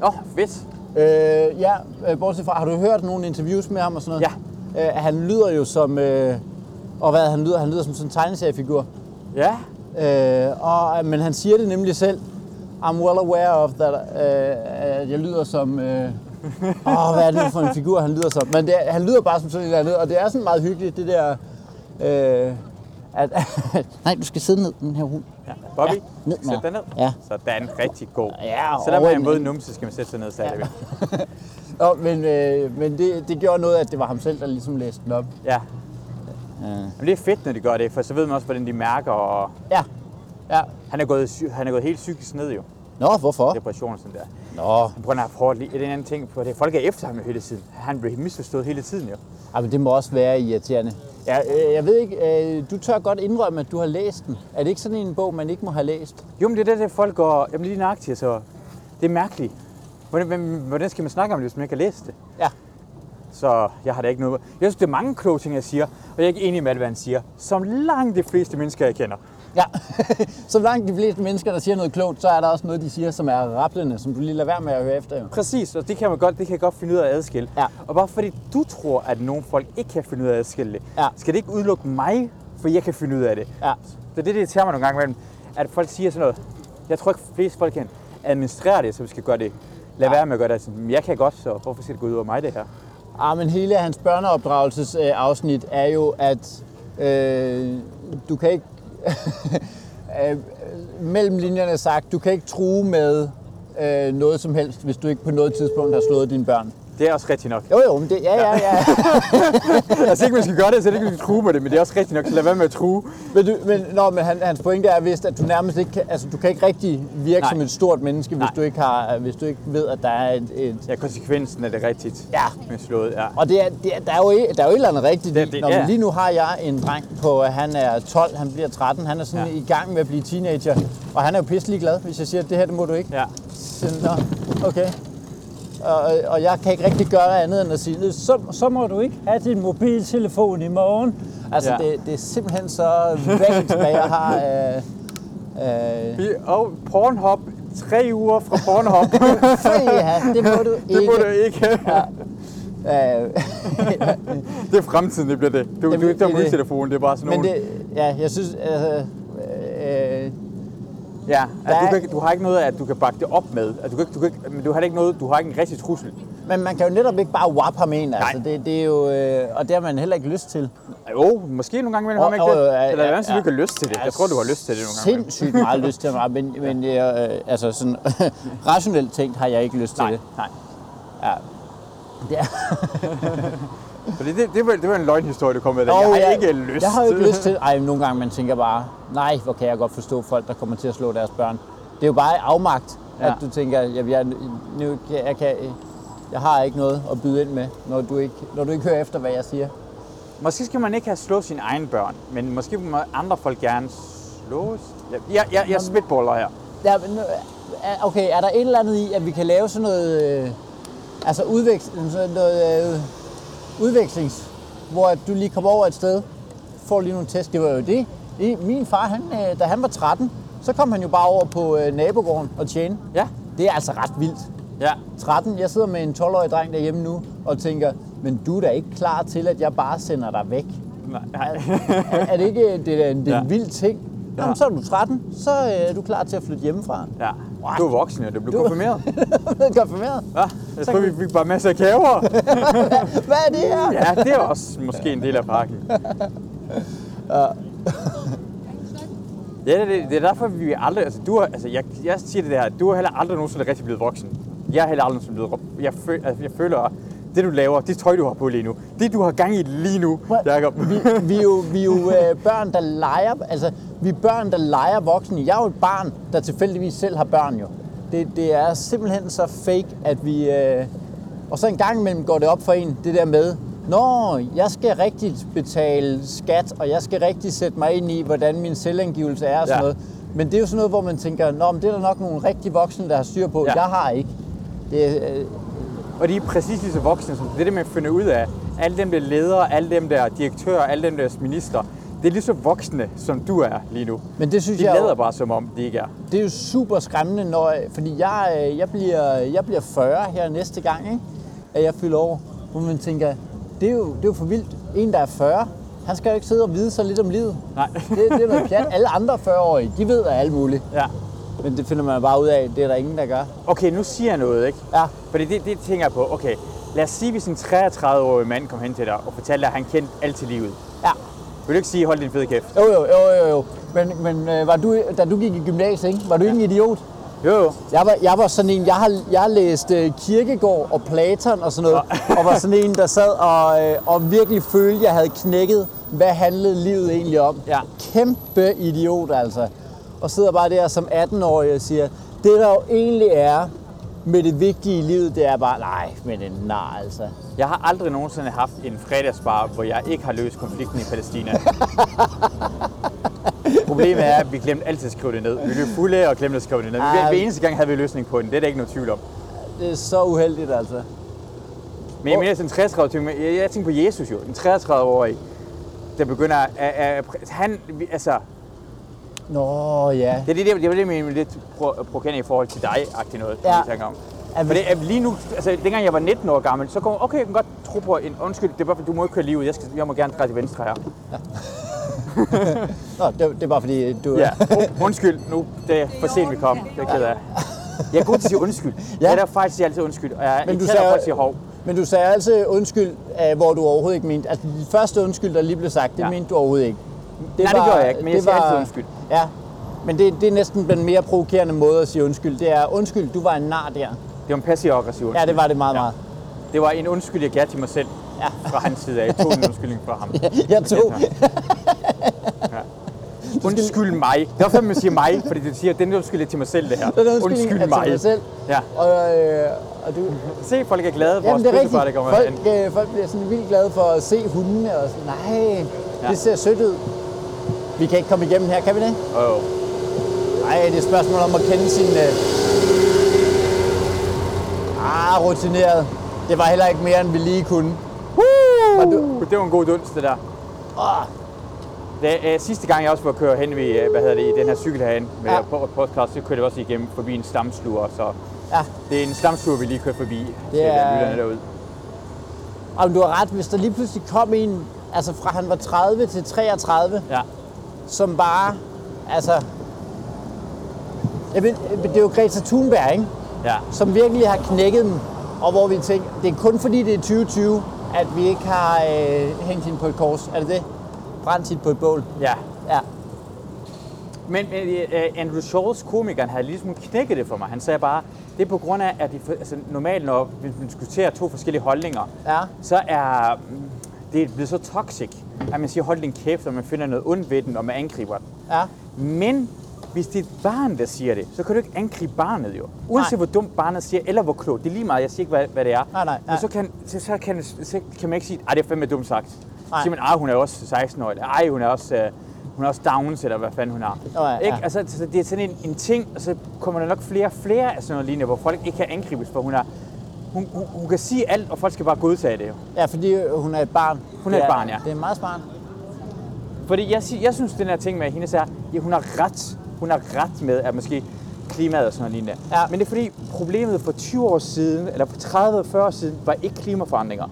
Åh, oh, fedt. Øh, ja, øh, bortset fra, har du hørt nogle interviews med ham og sådan noget? Ja. Øh, han lyder jo som, øh, og hvad han lyder? Han lyder som sådan en tegneseriefigur. Ja. Øh, og, men han siger det nemlig selv. I'm well aware of that. Øh, jeg lyder som... Øh, åh, hvad er det for en figur, han lyder som? Men det, han lyder bare som sådan et eller andet, og det er sådan meget hyggeligt, det der... Øh, at, Nej, du skal sidde ned, den her hund. ja. Bobby, Ja, ned sæt dig ned. Ja. Sådan, rigtig god. Ja, Selvom man er en en- våd numse, skal man sætte sig ned stadigvæk. Nå, men, øh, men det, det gjorde noget, at det var ham selv, der ligesom læste den op. Ja. Ja. Men det er fedt, når de gør det, for så ved man også, hvordan de mærker, og Ja. ja. han er gået, han er gået helt psykisk ned jo. Nå, hvorfor? Depression og sådan der. Nå, hårdt liv. Det er en anden ting på det. Folk er efter ham hele tiden. Han bliver misforstået hele tiden jo. Men det må også være irriterende. Ja, øh, jeg ved ikke, øh, du tør godt indrømme, at du har læst den. Er det ikke sådan en bog, man ikke må have læst? Jo, men det er det, der folk går... Jamen lige nøjagtigt, så det er mærkeligt. Hvordan, hvordan skal man snakke om det, hvis man ikke har læst det? Ja. Så jeg har da ikke noget... Jeg synes, det er mange kloge ting, jeg siger, og jeg er ikke enig med hvad han siger. Som langt de fleste mennesker, jeg kender. Ja, så langt de fleste mennesker, der siger noget klogt, så er der også noget, de siger, som er rablende, som du lige lader være med at høre efter. Jo. Præcis, og det kan man godt, det kan jeg godt finde ud af at adskille. Ja. Og bare fordi du tror, at nogle folk ikke kan finde ud af at adskille det, Ja. skal det ikke udelukke mig, for jeg kan finde ud af det. Ja. Så det er det, der mig nogle gange imellem, at folk siger sådan noget. Jeg tror ikke, flest folk kan administrere det, så vi skal gøre det. Lad Ja. være med at gøre det. "Men Jeg kan godt, så hvorfor skal det gå ud over mig, det her? Ah, men hele hans børneopdragelsesafsnit afsnit er jo, at øh, du kan ikke... Øh, mellem linjerne sagt, du kan ikke true med øh, noget som helst, hvis du ikke på noget tidspunkt har slået dine børn. Det er også rigtigt nok. Jo, jo, men det, ja, ja, ja. altså ikke, man skal gøre det, så det ikke, man skal true med det, men det er også rigtigt nok, så lad være med at true. Men, du, men, nå, men han, hans pointe er vist, at du nærmest ikke kan, altså, du kan ikke rigtig virke Nej. som et stort menneske, hvis Nej. du, ikke har, hvis du ikke ved, at der er et... et Ja, konsekvensen er det rigtigt. Ja. Med slået, ja. og det er, det er, der, er jo, et- der er jo et eller andet rigtigt Det- det- Nå, ja. lige nu har jeg en dreng på, han er 12, han bliver 13, han er sådan Ja. i gang med at blive teenager, og han er jo pisselig glad, hvis jeg siger, at det her, det må du ikke. Ja. Så, Nå, okay. Og, og jeg kan ikke rigtig gøre andet end at sige, så, så må du ikke have din mobiltelefon i morgen. Altså, Ja. det, det er simpelthen så vægt, hvad jeg har af... Øh, Vi- Og Pornhub, tre uger fra Pornhub. ja, det må du ikke. det må du ikke. Øh, Det er fremtiden, det bliver det. Du, Jamen, du ikke er der det. mobiltelefon, det er bare sådan men nogle... det, ja, jeg synes, altså, øh, Ja, at du, kan, ikke- du har ikke noget, at du kan bakke det op med. At du, kan, ikke- du, kan, ikke- men du har ikke noget, du har ikke en rigtig trussel. men man kan jo netop ikke bare wap ham ind, altså, det, det er jo, øh, og det har man heller ikke lyst til. Jo, måske nogle gange imellem har man ikke det. øh, Eller ja, ja, ja. du ikke har lyst til det. Jeg tror, du har lyst til det nogle gange. imellem. Sindssygt meget lyst til mig, men, men øh, altså sådan, rationelt tænkt har jeg ikke lyst til Nej, det. nej. Ja. Det er, Fordi det, det, var, det var en løgnhistorie, du kom med. Der. Nå, Jeg har jeg- ikke lyst. Jeg har jo ikke lyst til Ej, nogle gange man tænker bare, nej, hvor kan jeg godt forstå folk, der kommer til at slå deres børn. Det er jo bare afmagt, ja. At du tænker, jeg, jeg, nu, jeg, kan, jeg har ikke noget at byde ind med, når du ikke, når du ikke hører efter, hvad jeg siger. Måske skal man ikke have slået sine egne børn, men måske må andre folk gerne slås. Jeg, jeg, jeg, jeg spitballer her. Ja, men, okay, er der et eller andet i, at vi kan lave sådan noget, øh, altså udveksling, sådan noget, øh, udvekslings, hvor at du lige kommer over et sted, får lige nogle test. Det var jo det. min far, han, øh, da han var 13, så kom han jo bare over på øh, nabogården og tjene. Ja. Det er altså ret vildt. Ja. 13, jeg sidder med en 12-årig dreng derhjemme nu og tænker, men du er da ikke klar til, at jeg bare sender dig væk. Nej. Er, er det ikke det er en, det er en Ja. vild ting? Jamen, så er du 13, så øh, er du klar til at flytte hjemmefra. Ja. Du er voksen, ja. Du blev Du- konfirmeret. Konfirmeret. Ja, jeg tror, vi fik bare masser af gaver. Hvad er det her? Ja, det er også måske en del af pakken. Ja, det, det, det er derfor, vi aldrig... Altså, du har, altså, jeg, jeg siger det der, du har heller aldrig nogensinde rigtig blevet voksen. Jeg er heller aldrig nogensinde blevet... Jeg, føl, altså, jeg føler, det du laver, det tøj, du har på lige nu, det du har gang i lige nu, Jacob. Vi, vi er jo, vi er jo øh, børn, der leger, altså, vi er børn, der leger voksne. Jeg er jo et barn, der tilfældigvis selv har børn jo. Det, det er simpelthen så fake, at vi... Øh, og så en gang imellem går det op for en, det der med, Nå, jeg skal rigtigt betale skat, og jeg skal rigtig sætte mig ind i, hvordan min selvangivelse er og sådan Ja. noget. Men det er jo sådan noget, hvor man tænker, Nå, men det er der nok nogle rigtig voksne, der har styr på. Ja. Jeg har ikke. Det, øh, Og de er præcis lige så voksne, som det er det, man finder ud af. Alle dem, der er ledere, alle dem, der er direktører, alle dem, der er minister, det er lige så voksne, som du er lige nu. men det synes De jeg jo- lader bare, som om de ikke er. det er jo super skræmmende, når, fordi jeg, øh, jeg, bliver, jeg bliver 40 her næste gang, ikke? at jeg fylder over, hvor man tænker, det er, jo, det er jo for vildt. En, der er 40, han skal jo ikke sidde og vide så lidt om livet. Nej. Det, det er noget pjat. Alle andre 40-årige, de ved af alt muligt. Ja. Men det finder man bare ud af, det er der ingen, der gør. Okay, nu siger jeg noget, ikke? Ja, Fordi det, det tænker jeg på, okay, lad os sige, hvis en 33-årig mand kom hen til dig og fortalte dig, at han kendte alt til livet. ja. Vil du ikke sige, hold din fede kæft? Jo, jo, jo, jo, jo. Men, men øh, var du, da du gik i gymnasiet, ikke? var du ikke en idiot? Jo, jo. Jeg var, jeg var sådan en, jeg har, jeg har læst uh, Kirkegård og Platon og sådan noget, og var sådan en, der sad og, øh, og virkelig følte, jeg havde knækket, hvad handlede livet egentlig om. Ja. Kæmpe idiot altså. Og sidder bare der som 18-årig og siger, det der jo egentlig er med det vigtige i livet, det er bare, nej, men en nar altså. Jeg har aldrig nogensinde haft en fredagsbar, hvor jeg ikke har løst konflikten i Palæstina. Problemet er, at vi glemte altid at skrive det ned. Vi løb fulde og glemte at skrive det ned. Ej. hver eneste gang havde vi løsning på den. Det er der ikke noget tvivl om. Det er så uheldigt altså. Men jeg mener, en 33 ting, jeg, jeg tænker på Jesus jo. En 33-årig, der begynder at, at, at han, altså, Nå ja. det er det, det, det, det, jeg mener lidt pro- provokeret i forhold til dig, agtigt noget, Ja. ja. jeg om. Er For vi- det lige nu, altså dengang jeg var 19 år gammel, så kom okay, jeg kan godt tro på en undskyld, det er bare, fordi du må ikke køre lige ud, jeg, skal, jeg må gerne dreje til venstre her. Nå, det, det er bare fordi, du... Ja, oh, undskyld, nu det er for sent vi kom, det er jeg ked af. Jeg er god til at sige undskyld. Ja. Ja. Jeg er faktisk siger altid undskyld, og jeg er Men du sagde- at sige hov. Men du sagde altid undskyld, øh, hvor du overhovedet ikke mente... Altså, de første undskyld, der lige blev sagt, det Ja. mente du overhovedet ikke. Nej, det gjorde jeg ikke, men jeg siger altid undskyld. Ja, men det, det er næsten den mere provokerende måde at sige undskyld. Det er, undskyld, du var en nar der. Det var en passiv-aggressiv undskyld. Ja, det var det meget, Ja. meget. Det var en undskyld, jeg gav til mig selv Ja. fra hans side af. Jeg tog en undskyldning fra ham. Jeg tog... Undskyld mig. Det er derfor, man siger mig, fordi det siger, den undskyld er til mig selv, det her. Den undskyldning er til mig selv. Ja. Og, øh, og du... Se, folk er glade for Jamen, det er rigtigt. Folk, øh, folk bliver sådan vildt glade for at se hundene og sådan, nej, Ja. det ser sødt ud. Vi kan ikke komme igennem her, kan vi det? Åh, oh. Nej, det er et spørgsmål om at kende sin... Øh... Ah, rutineret. Det var heller ikke mere, end vi lige kunne. Var du... Det var en god dunst, det der. Ah, Det, øh, sidste gang jeg også var køre hen ved, øh, hvad hedder det, i den her cykel herinde med Ja. ja. podcast, så kørte jeg også igennem forbi en stamsluger, så ja, det er en stamsluger, vi lige kørte forbi til er- lytterne derude. og du har ret, hvis der lige pludselig kom en, altså fra han var 30 til 33, Ja. Som bare, altså... Jeg ved, det er jo Greta Thunberg, ikke? Ja. som virkelig har knækket dem, og hvor vi tænker, det er kun fordi det er 2020, at vi ikke har øh, hængt hende på et kors. Er det det? Brændt hende på et bål. ja. Ja. Men, men uh, Andrew Schultz, komikeren, havde ligesom knækket det for mig. Han sagde bare, det er på grund af, at de, altså, normalt, når vi diskuterer to forskellige holdninger, Ja. så er mm, det blevet så toxic, at man siger, hold din kæft, og man finder noget ondt ved den, og man angriber den. Ja. Men hvis det er et barn, der siger det, så kan du ikke angribe barnet jo. Uanset Nej. hvor dumt barnet siger, eller hvor klogt. Det er lige meget, jeg siger ikke, hvad, hvad det er. Nej, nej, nej. Men så kan, så, så, kan, så kan man ikke sige, at det er fandme dumt sagt. Nej. Så siger man, at hun er også 16 år, eller ej, hun er også, øh, hun er også Downs, eller hvad fanden hun har. Nå ja, ikke? ja. Altså, så det er sådan en, en ting, og så kommer der nok flere og flere af sådan noget lignende, hvor folk ikke kan angribes, for hun er, hun, hun, hun kan sige alt, og folk skal bare godtage det. Ja, fordi hun er et barn. Hun er et barn, ja. Det er meget smart. Fordi jeg, jeg synes, den her ting med, hende siger, ja, hun har ret. Hun har ret med, at måske klimaet og sådan noget lignende. Ja. Men det er fordi, problemet for 20 år siden, eller for 30-40 år siden, var ikke klimaforandringer.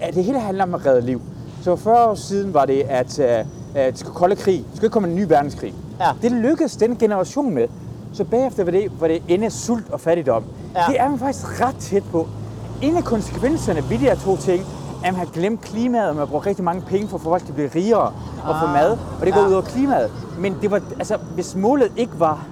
at det hele handler om at redde liv. Så for 40 år siden var det, at, uh, at det skulle kolde krig. Det skulle ikke komme en ny verdenskrig. Ja. Det lykkedes den generation med. Så bagefter var det, var det ende sult og fattigdom. Ja. Det er man faktisk ret tæt på. En af konsekvenserne ved de her to ting, at man har glemt klimaet, og man har brugt rigtig mange penge for at få folk til at blive rigere og få Ah. mad. Og det går Ja. ud over klimaet. Men det var, altså, hvis målet ikke var,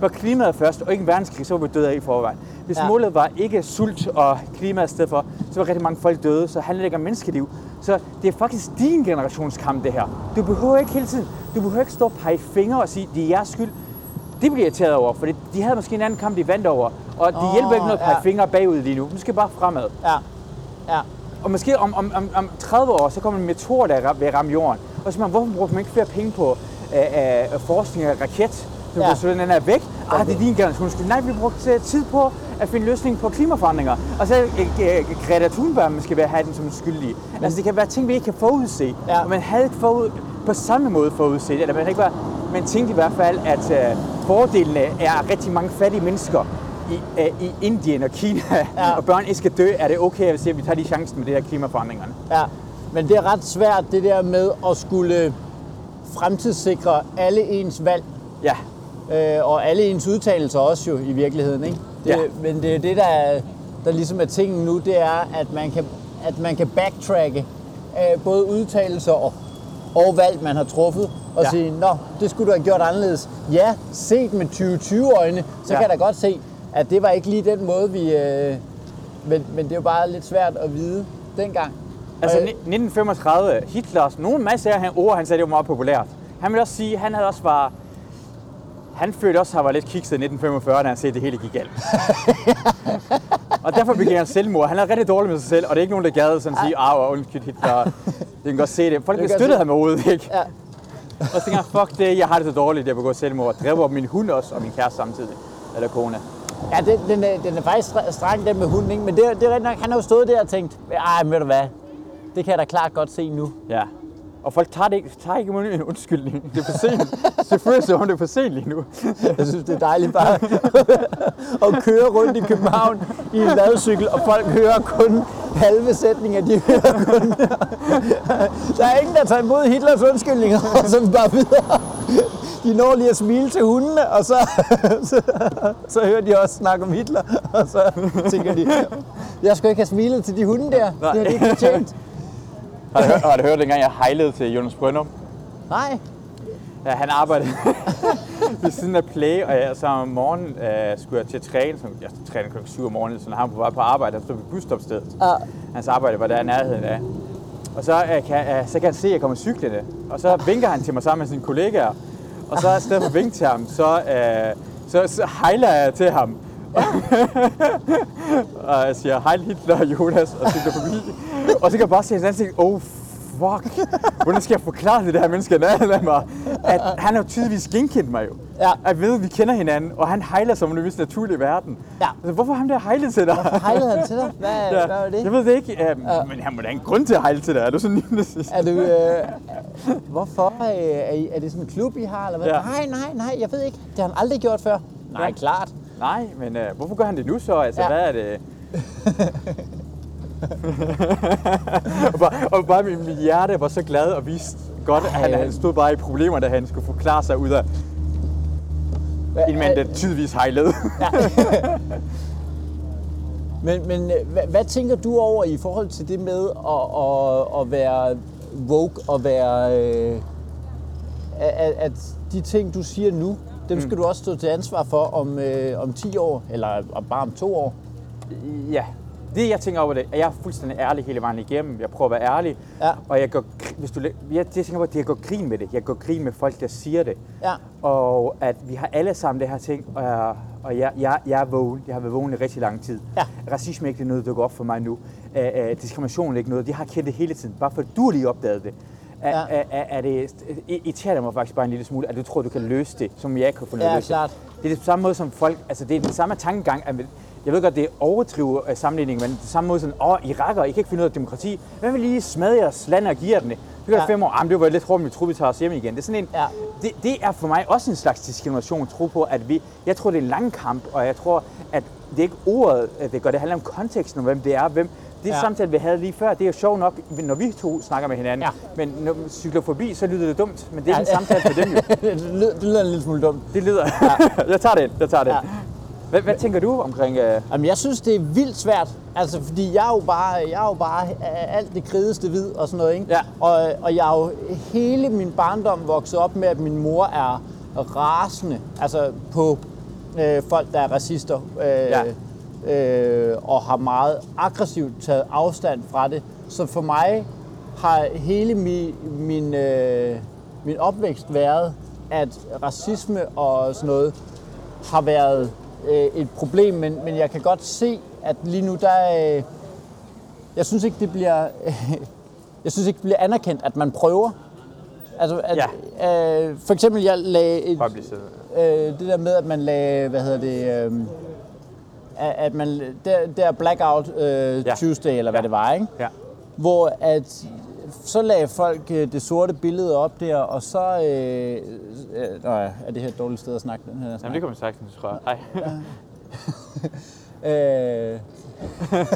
var klimaet først, og ikke en verdenskrig, så var vi døde af i forvejen. Hvis Ja. ja. målet var ikke sult og klimaet i stedet for, så var rigtig mange folk døde, så handler det ikke om menneskeliv. Så det er faktisk din generationskamp, det her. Du behøver ikke hele tiden, du behøver ikke stå og pege fingre og sige, det er jeres skyld. Det bliver irriteret over, for de havde måske en anden kamp, de vandt over. Og det Åh, hjælper ikke noget at pege ja. fingre bagud lige nu. Nu skal bare fremad. Ja. Ja. Og måske om, om, om, om 30 år, så kommer en meteor, der vil ramme jorden. Og så man, hvorfor bruger man ikke flere penge på øh, øh, forskning af raket? Så Ja. ja. så den er væk. Ah, det er din generation. Nej, vi brugte øh, tid på at finde løsning på klimaforandringer. Og så øh, øh, Greta Thunberg måske være have den som skyldig. Altså det kan være ting, vi ikke kan forudse. Ja. Og man havde ikke forud, på samme måde forudset, eller man ikke var, man tænkte i hvert fald, at øh, fordelene er at rigtig mange fattige mennesker i, øh, i Indien og Kina, Ja. og børn ikke skal dø, er det okay, at vi siger, at vi tager de chancen med det her klimaforandringerne. Ja, men det er ret svært det der med at skulle fremtidssikre alle ens valg, Ja, øh, og alle ens udtalelser også jo i virkeligheden, ikke? Det, Ja. Men det er det, der, er- der ligesom er tingen nu, det er, at man kan, at man kan backtracke øh, både udtalelser og, og valg, man har truffet, og Ja. sige, nå, det skulle du have gjort anderledes. Ja, set med 2020-øjne, så Ja. kan jeg da godt se, at det var ikke lige den måde, vi... Øh, men, men det er jo bare lidt svært at vide dengang. altså Og- ni- 1935, Hitlers, nogle masser af ord, han sagde, det var meget populært. Han vil også sige, han havde også var, han følte også, at han var lidt kikset i 1945, da han at det hele gik galt. og derfor begik han selvmord. Han er rigtig dårlig med sig selv, og det er ikke nogen, der gad sådan at sige, ah, undskyld Hitler. Det kan godt se det. Folk Det kan kan støtte se- ham overhovedet ikke. Ja. Og så tænker jeg, fuck det, jeg har det så dårligt, jeg begår selvmord. Dræber min hund også, og min kæreste samtidig. Eller kone. Ja, den, den, er, den er faktisk streng, den med hunden, ikke? Men det, er- det er rigtigt nok, han har jo stået der og tænkt, ej, men ved du hvad, det kan jeg da klart godt se nu. Ja. Og folk tager, det ikke, tager ikke imod en undskyldning. Det er for sent. Selvfølgelig så om det er for sent lige nu. Jeg synes, det er dejligt bare at køre rundt i København i en ladcykel, og folk hører kun halve sætninger, de hører kun. Der er ingen, der tager imod Hitlers undskyldninger, og så bare videre. De når lige at smile til hundene, og så, så, så hører de også snakke om Hitler, og så tænker de, jeg skulle ikke have smilet til de hunde der, det har de ikke fortjent. Har du, hørt, har du hørt dengang, jeg hejlede til Jonas Brøndum? Nej, Ja, han arbejdede ved siden af Play, og jeg, så om morgenen øh, skulle jeg til at træne. Så jeg trænede klokken 7 om morgenen, så når han var på vej på arbejde, han stod ved busstopstedet. Ja. Hans arbejde var der i nærheden af. Og så, øh, kan, øh, så kan han se, at jeg kommer cyklende. Og så vinker han til mig sammen med sine kollegaer. Og så i stedet for at vinke til ham, så, øh, så, så hejler jeg til ham. Og jeg siger, hej Hitler og Jonas, og cykler forbi. Og så kan jeg bare se hans ansigt, oh fuck, hvordan skal jeg forklare det, her menneske, er mig? At han har tydeligvis genkendt mig jo. Ja. Jeg ved, at vi kender hinanden, og han hejler som om det mest naturlige i verden. Ja. Altså, hvorfor han der hejlet til dig? hejlede han til dig? Hvad, ja. hvad var det? Jeg ved det ikke, uh, men han må da have en grund til at hejle til dig. Er du sådan lige Er du, øh, hvorfor? Øh, er, I, er det sådan en klub, I har? Eller hvad? Ja. Nej, nej, nej, jeg ved ikke. Det har han aldrig gjort før. Nej, Ja. klart. Nej, men uh, hvorfor gør han det nu så? Altså, Ja. ja. hvad er det? og, bare, og bare mit, mit hjerte var så glad og viste godt, at han, han stod bare i problemer, da han skulle forklare sig ud af Hva, en mand, der tydeligvis hejlede. Men, men øh, hvad, hvad tænker du over i forhold til det med at, at, at være woke og være... Øh, at, at de ting, du siger nu, dem skal du også stå til ansvar for om, øh, om 10 år, eller om bare om to år. Ja, det jeg tænker over det, er jeg er fuldstændig ærlig hele vejen igennem. Jeg prøver at være ærlig, Ja. og jeg går, hvis du, jeg, det jeg tænker på, at jeg går grin med det. Jeg går grin med folk, der siger det. Ja. Og at vi har alle sammen det her ting, og, jeg, og jeg, jeg, jeg er vågen. Jeg har været vågen i rigtig lang tid. Ja. Racisme er ikke noget, der går op for mig nu. Uh, uh, diskrimination er ikke noget. De har kendt det hele tiden, bare for du har lige opdaget det. Er, Ja. er, er, er det irriterer det mig faktisk bare en lille smule, at du tror, du kan løse det, som jeg ikke har fundet Ja, løse klart. det. Det er det samme måde som folk, altså det er den samme tankegang, at jeg ved godt, det er overdrive øh, sammenligning, men det samme måde sådan, åh, irakker, I kan ikke finde ud af demokrati. Hvad vil lige smadre jeres land og give jer den? Det gør Ja. fem år, jamen det var lidt hårdt, vi tror, vi tager os hjem igen. Det er sådan en, Ja. det, det, er for mig også en slags diskrimination, at tro på, at vi, jeg tror, det er en lang kamp, og jeg tror, at det er ikke ordet, det gør, det handler om konteksten, om hvem det er, hvem, det Ja. ja. samtale, vi havde lige før, det er jo sjovt nok, når vi to snakker med hinanden. Ja. Men når man cykler forbi, så lyder det dumt. Men det er Ja, ja, en samtale for dem jo. det, lyder, det lyder en lille smule dumt. Det lyder. jeg tager det. Jeg tager det. Ja. Hvad, hvad tænker du omkring... Uh, Jamen, jeg synes, det er vildt svært. Altså, fordi jeg er jo bare, jeg er jo bare øh, alt det krideste hvid og sådan noget, ikke? Ja. Og, og jeg er jo hele min barndom vokset op med, at min mor er rasende, altså på øh, folk, der er racister. Øh, Ja. Øh, og har meget aggressivt taget afstand fra det. Så for mig har hele mi, min, øh, min opvækst været, at racisme og sådan noget har været øh, et problem, men, men jeg kan godt se, at lige nu der... Øh, jeg synes ikke, det bliver... jeg synes ikke, det bliver anerkendt, at man prøver. Altså, at, ja. øh, for eksempel, jeg lagde et, øh, det der med, at man lagde, hvad hedder det, øh, at man, der, der Blackout øh, ja. Tuesday, eller hvad Ja. det var, ikke? Ja. Hvor at, så lagde folk øh, det sorte billede op der, og så... Øh, øh, nå ja, er det her et dårligt sted at snakke den her snak? Jamen, det kan man sagtens, tror jeg. Ej. Øh,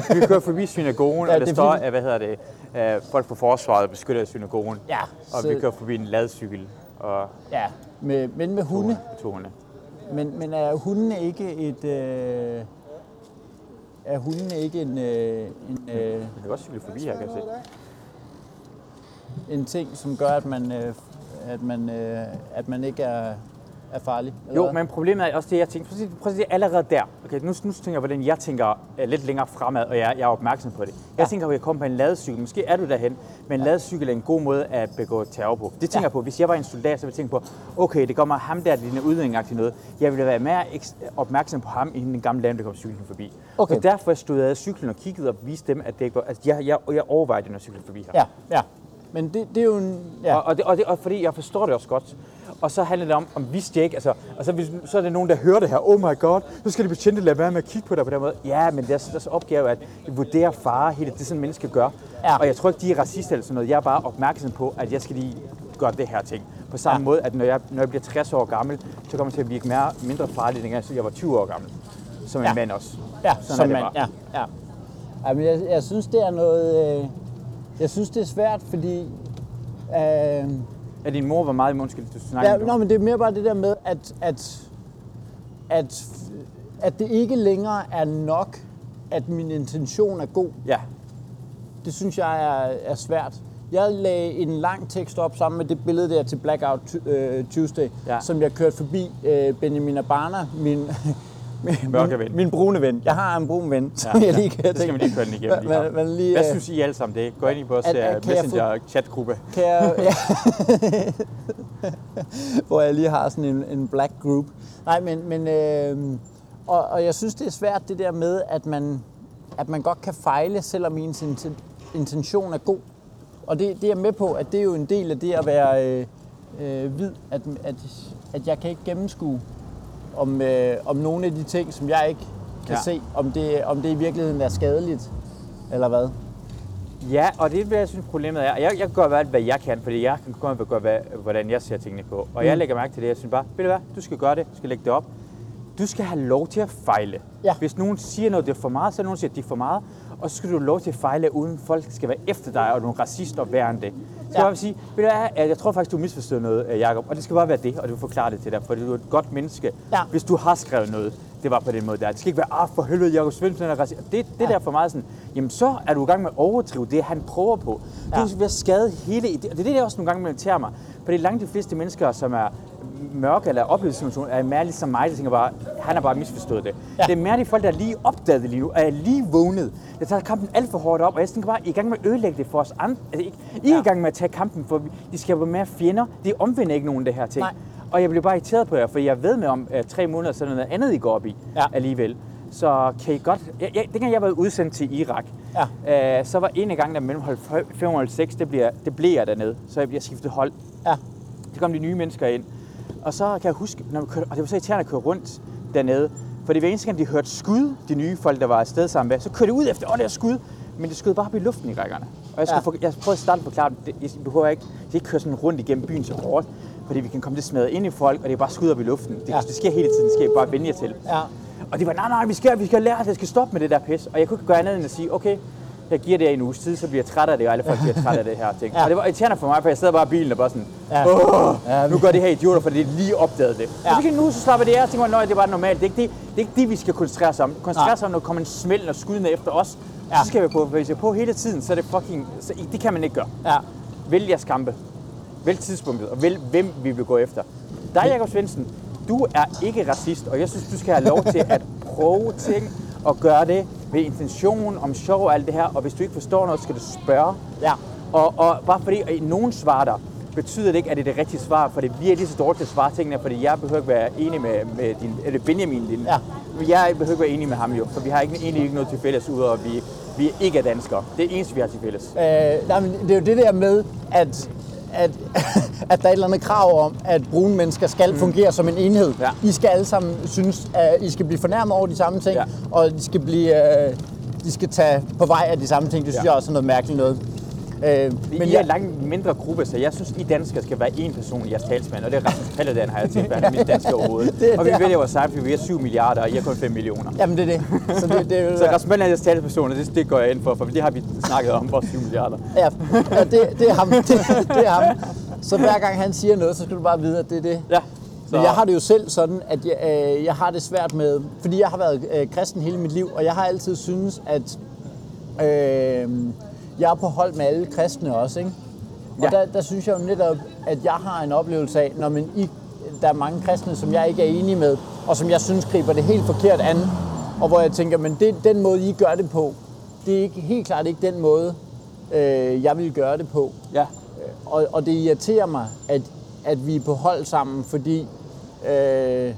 vi kører forbi synagogen, Ja, og der er står, fint. øh, hvad hedder det, øh, folk på forsvaret beskytter synagogen. ja, Og så, vi kører forbi en ladcykel og ja med, men med hunde. to hunde. Men, men er hundene ikke et... Øh, er hundene ikke en, øh, en, øh, Vi kan godt cykle forbi her, kan jeg se. en ting, som gør, at man, øh, at man, øh, at man ikke er, er farlig? eller Jo, hvad? men problemet er også det, jeg tænker. Prøv at se, prøv at se allerede der. Okay, nu, nu tænker jeg, hvordan jeg tænker uh, lidt længere fremad, og jeg, jeg er opmærksom på det. Jeg Ja. tænker, at jeg kommer på en ladecykel. Måske er du derhen, men en ladecykel er en god måde at begå terror på. Det tænker Ja. jeg på. Hvis jeg var en soldat, så ville jeg tænke på, okay, det kommer ham der, er udlænding noget. Jeg ville være mere opmærksom på ham, end den gamle dame, der kom cyklen forbi. Okay. Så derfor stod jeg af cyklen og kiggede og viste dem, at det ikke var... Altså, jeg, jeg, jeg overvejede, når cyklen forbi her. Ja, ja. Men det, det er jo en... Ja. Og, og, det, og, det, og fordi jeg forstår det også godt. Og så handler det om, om jeg ikke, altså, og så, hvis, så er der nogen, der hører det her, oh my god, så skal de betjente lade være med at kigge på dig på den måde. Ja, men deres, deres opgave er at vurdere fare, hele det, sådan mennesker gør. Ja. Og jeg tror ikke, de er racister eller sådan noget. Jeg er bare opmærksom på, at jeg skal lige gøre det her ting. På samme Ja. måde, at når jeg, når jeg bliver 60 år gammel, så kommer jeg til at virke mere, mindre farlig, end jeg var 20 år gammel. Som en Ja. mand også. Ja, Sådan som det man, bare. ja, ja. Jamen, jeg, jeg synes, det er noget... Øh, jeg synes, det er svært, fordi... Øh, At din mor var meget, undskyld, du snakker ja, nå, men det er mere bare det der med, at, at, at, at det ikke længere er nok, at min intention er god. Ja, Det synes jeg er, er svært. Jeg lagde en lang tekst op sammen med det billede der til Blackout øh, Tuesday, Ja. som jeg kørte forbi øh, Benjamin Abana, min, Mørke min, ven. min brune ven. Jeg har en brun ven, som Ja, jeg ja. lige kan Så skal man lige køre den igennem lige Hvad, her. hvad, lige, Hvad øh, synes I alle sammen det? Gå ind i vores At- at- få- Messenger-chatgruppe. kan jeg, ja. Hvor jeg lige har sådan en, en black group. Nej, men, men øh, og, og jeg synes, det er svært det der med, at man, at man godt kan fejle, selvom ens inten- intention er god. Og det, det er jeg med på, at det er jo en del af det at være øh, øh, hvid, at, at, at jeg kan ikke gennemskue om, øh, om nogle af de ting, som jeg ikke kan ja. Se, om det, om det i virkeligheden er skadeligt, eller hvad. Ja, og det er, hvad jeg synes problemet er. Jeg, jeg kan gøre hvad, hvad jeg kan, fordi jeg kan godt gøre, hvad, hvordan jeg ser tingene på. Og mm. jeg lægger mærke til det. Jeg synes bare, ved du hvad, du skal gøre det, du skal lægge det op. Du skal have lov til at fejle. Ja. Hvis nogen siger noget, det er for meget, så er nogen, siger, at det er for meget. Og så skal du have lov til at fejle, uden folk skal være efter dig, og du er racist og værre end det. Så Ja. jeg vil sige, ved du hvad, at jeg tror faktisk, du misforstod noget, øh, Jacob. Og det skal bare være det, og du vil forklare det til dig, fordi du er et godt menneske. Ja. Hvis du har skrevet noget, det var på den måde der. Det skal ikke være, ah for helvede, Jacob Svendsen er racist. Det, det Ja. der for meget sådan, jamen så er du i gang med at overdrive det, han prøver på. Du Ja. ja. vil skade hele ideen. Og det er det, jeg også nogle gange mellem termer. For det er langt de fleste mennesker, som er mørke eller oplevelsessituation, er mere ligesom mig, der tænker bare, han har bare misforstået det. Ja. Det er mere de folk, der er lige opdaget det lige nu, er lige vågnet. Jeg tager kampen alt for hårdt op, og jeg tænker bare, I er i gang med at ødelægge det for os andre. Altså, ikke, I er Ja. i gang med at tage kampen, for de skaber mere fjender. De omvender ikke nogen af det her ting. Nej. Og jeg bliver bare irriteret på jer, for jeg ved med om uh, tre måneder, så er der noget andet, I går op i Ja. alligevel. Så kan I godt... Jeg, jeg, dengang jeg var udsendt til Irak, Ja. øh, så var en af gangene mellem hold 5 og 6, det, bliver, det blev jeg dernede. Så jeg, jeg skiftede hold. Ja. Så kom de nye mennesker ind. Og så kan jeg huske, når vi kørte, og det var så irriterende at køre rundt dernede. Fordi hver eneste gang, de hørte skud, de nye folk, der var afsted sammen med, så kørte de ud efter, åh, det er skud. Men det skød bare op i luften i rækkerne. Og jeg, skulle Ja. for, jeg prøvede at starte på det, I behøver ikke, I ikke køre sådan rundt igennem byen så hårdt, fordi vi kan komme til at smadre ind i folk, og det er bare skud op i luften. Det, Ja. det sker hele tiden, det skal bare vende jer til. Ja. Og de var, nej, nej, vi skal, vi skal lære, at det skal stoppe med det der pis. Og jeg kunne ikke gøre andet end at sige, okay, jeg giver det en uges tid, så bliver jeg træt af det, og alle folk bliver træt af det her ting. Ja. Og det var irriterende for mig, for jeg sad bare i bilen og bare sådan, Ja. Åh, Ja. nu gør de her idioter, for det er lige opdaget det. Ja. Så nu så slapper det af, og tænker, nej, det er bare normalt. Det er ikke det, det, er ikke det vi skal koncentrere os om. Koncentrere os om, når der kommer en smæld og skydende efter os. Ja. Så skal vi på, hvis vi er på hele tiden, så er det fucking, så, det kan man ikke gøre. Ja. Vælg jeres kampe. Vælg tidspunktet, og vælg hvem vi vil gå efter. Dig, Jakob Svendsen, du er ikke racist, og jeg synes, du skal have lov til at prøve ting og gøre det med intention, om sjov og alt det her. Og hvis du ikke forstår noget, skal du spørge. Ja. Og, og bare fordi at nogen svarer dig, betyder det ikke, at det er det rigtige svar, for det er lige så dårligt til at svare tingene, fordi jeg behøver ikke være enig med, med din, eller Benjamin. Din, Ja. Jeg behøver ikke være enig med ham jo, for vi har ikke, egentlig ikke noget til fælles, udover at vi, vi ikke er danskere. Det er eneste, vi har til fælles. Øh, nej, men det er jo det der med, at, at, at der er et eller andet krav om, at brune mennesker skal mm. fungere som en enhed. Ja. I skal alle sammen synes, at I skal blive fornærmet over de samme ting, Ja. og de skal, blive, øh, de skal tage på vej af de samme ting. Det synes Ja. jeg også er noget mærkeligt noget. Øh, Men I er jeg, en langt mindre gruppe, så jeg synes, I danskere skal være én person i jeres talsmand, og det er Rasmus Paludan, har jeg tænkt, han er mest danske overhovedet. Det- og vi er vælger vores sejr, fordi vi er 7 milliarder, og I er kun 5 millioner. jamen det er det. Så det, det er jo, Så Rasmus Paludan er jeres talsperson, og det, det går jeg ind for, for det har vi snakket om, vores 7 milliarder. Ja, ja det, det, er ham. Det, det er ham. Så hver gang han siger noget, så skal du bare vide, at det er det. Ja. Men jeg har det jo selv sådan, at jeg, øh, jeg har det svært med, fordi jeg har været øh, kristen hele mit liv, og jeg har altid synes, at øh, jeg er på hold med alle kristne også, ikke? Og Ja. der, der synes jeg jo netop, at jeg har en oplevelse af, når man I, der er mange kristne, som jeg ikke er enig med, og som jeg synes griber det helt forkert an, og hvor jeg tænker, men det, den måde, I gør det på, det er ikke, helt klart ikke den måde, øh, jeg vil gøre det på. Ja. Og, og det irriterer mig, at, at vi er på hold sammen, fordi øh,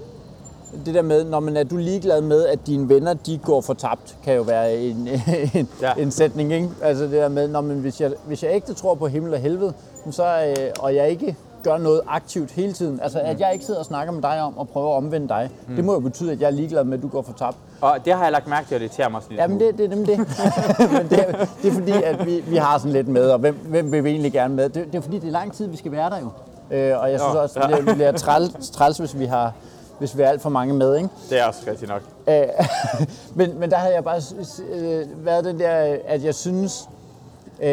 det der med, når man er du ligeglad med, at dine venner de går fortabt, kan jo være en, en, ja. En sætning. Ikke? Altså det der med, når man, hvis, jeg, hvis jeg ikke tror på himmel og helvede, så, øh, og jeg ikke gør noget aktivt hele tiden, altså at jeg ikke sidder og snakker med dig om at prøve at omvende dig, mm. det må jo betyde, at jeg er ligeglad med, at du går fortabt. Og det har jeg lagt mærke til, og det irriterer mig sådan lidt. Jamen det, det er nemlig det. Men det, er, det er fordi, at vi, vi har sådan lidt med, og hvem, hvem vil vi egentlig gerne med? Det, det er fordi, det er lang tid, vi skal være der jo. Øh, og jeg synes også, det bliver, det bliver træls, træls, hvis vi har hvis vi er alt for mange med, ikke? Det er også rigtigt nok. Øh, men, men der havde jeg bare øh, været den der, at jeg synes, øh,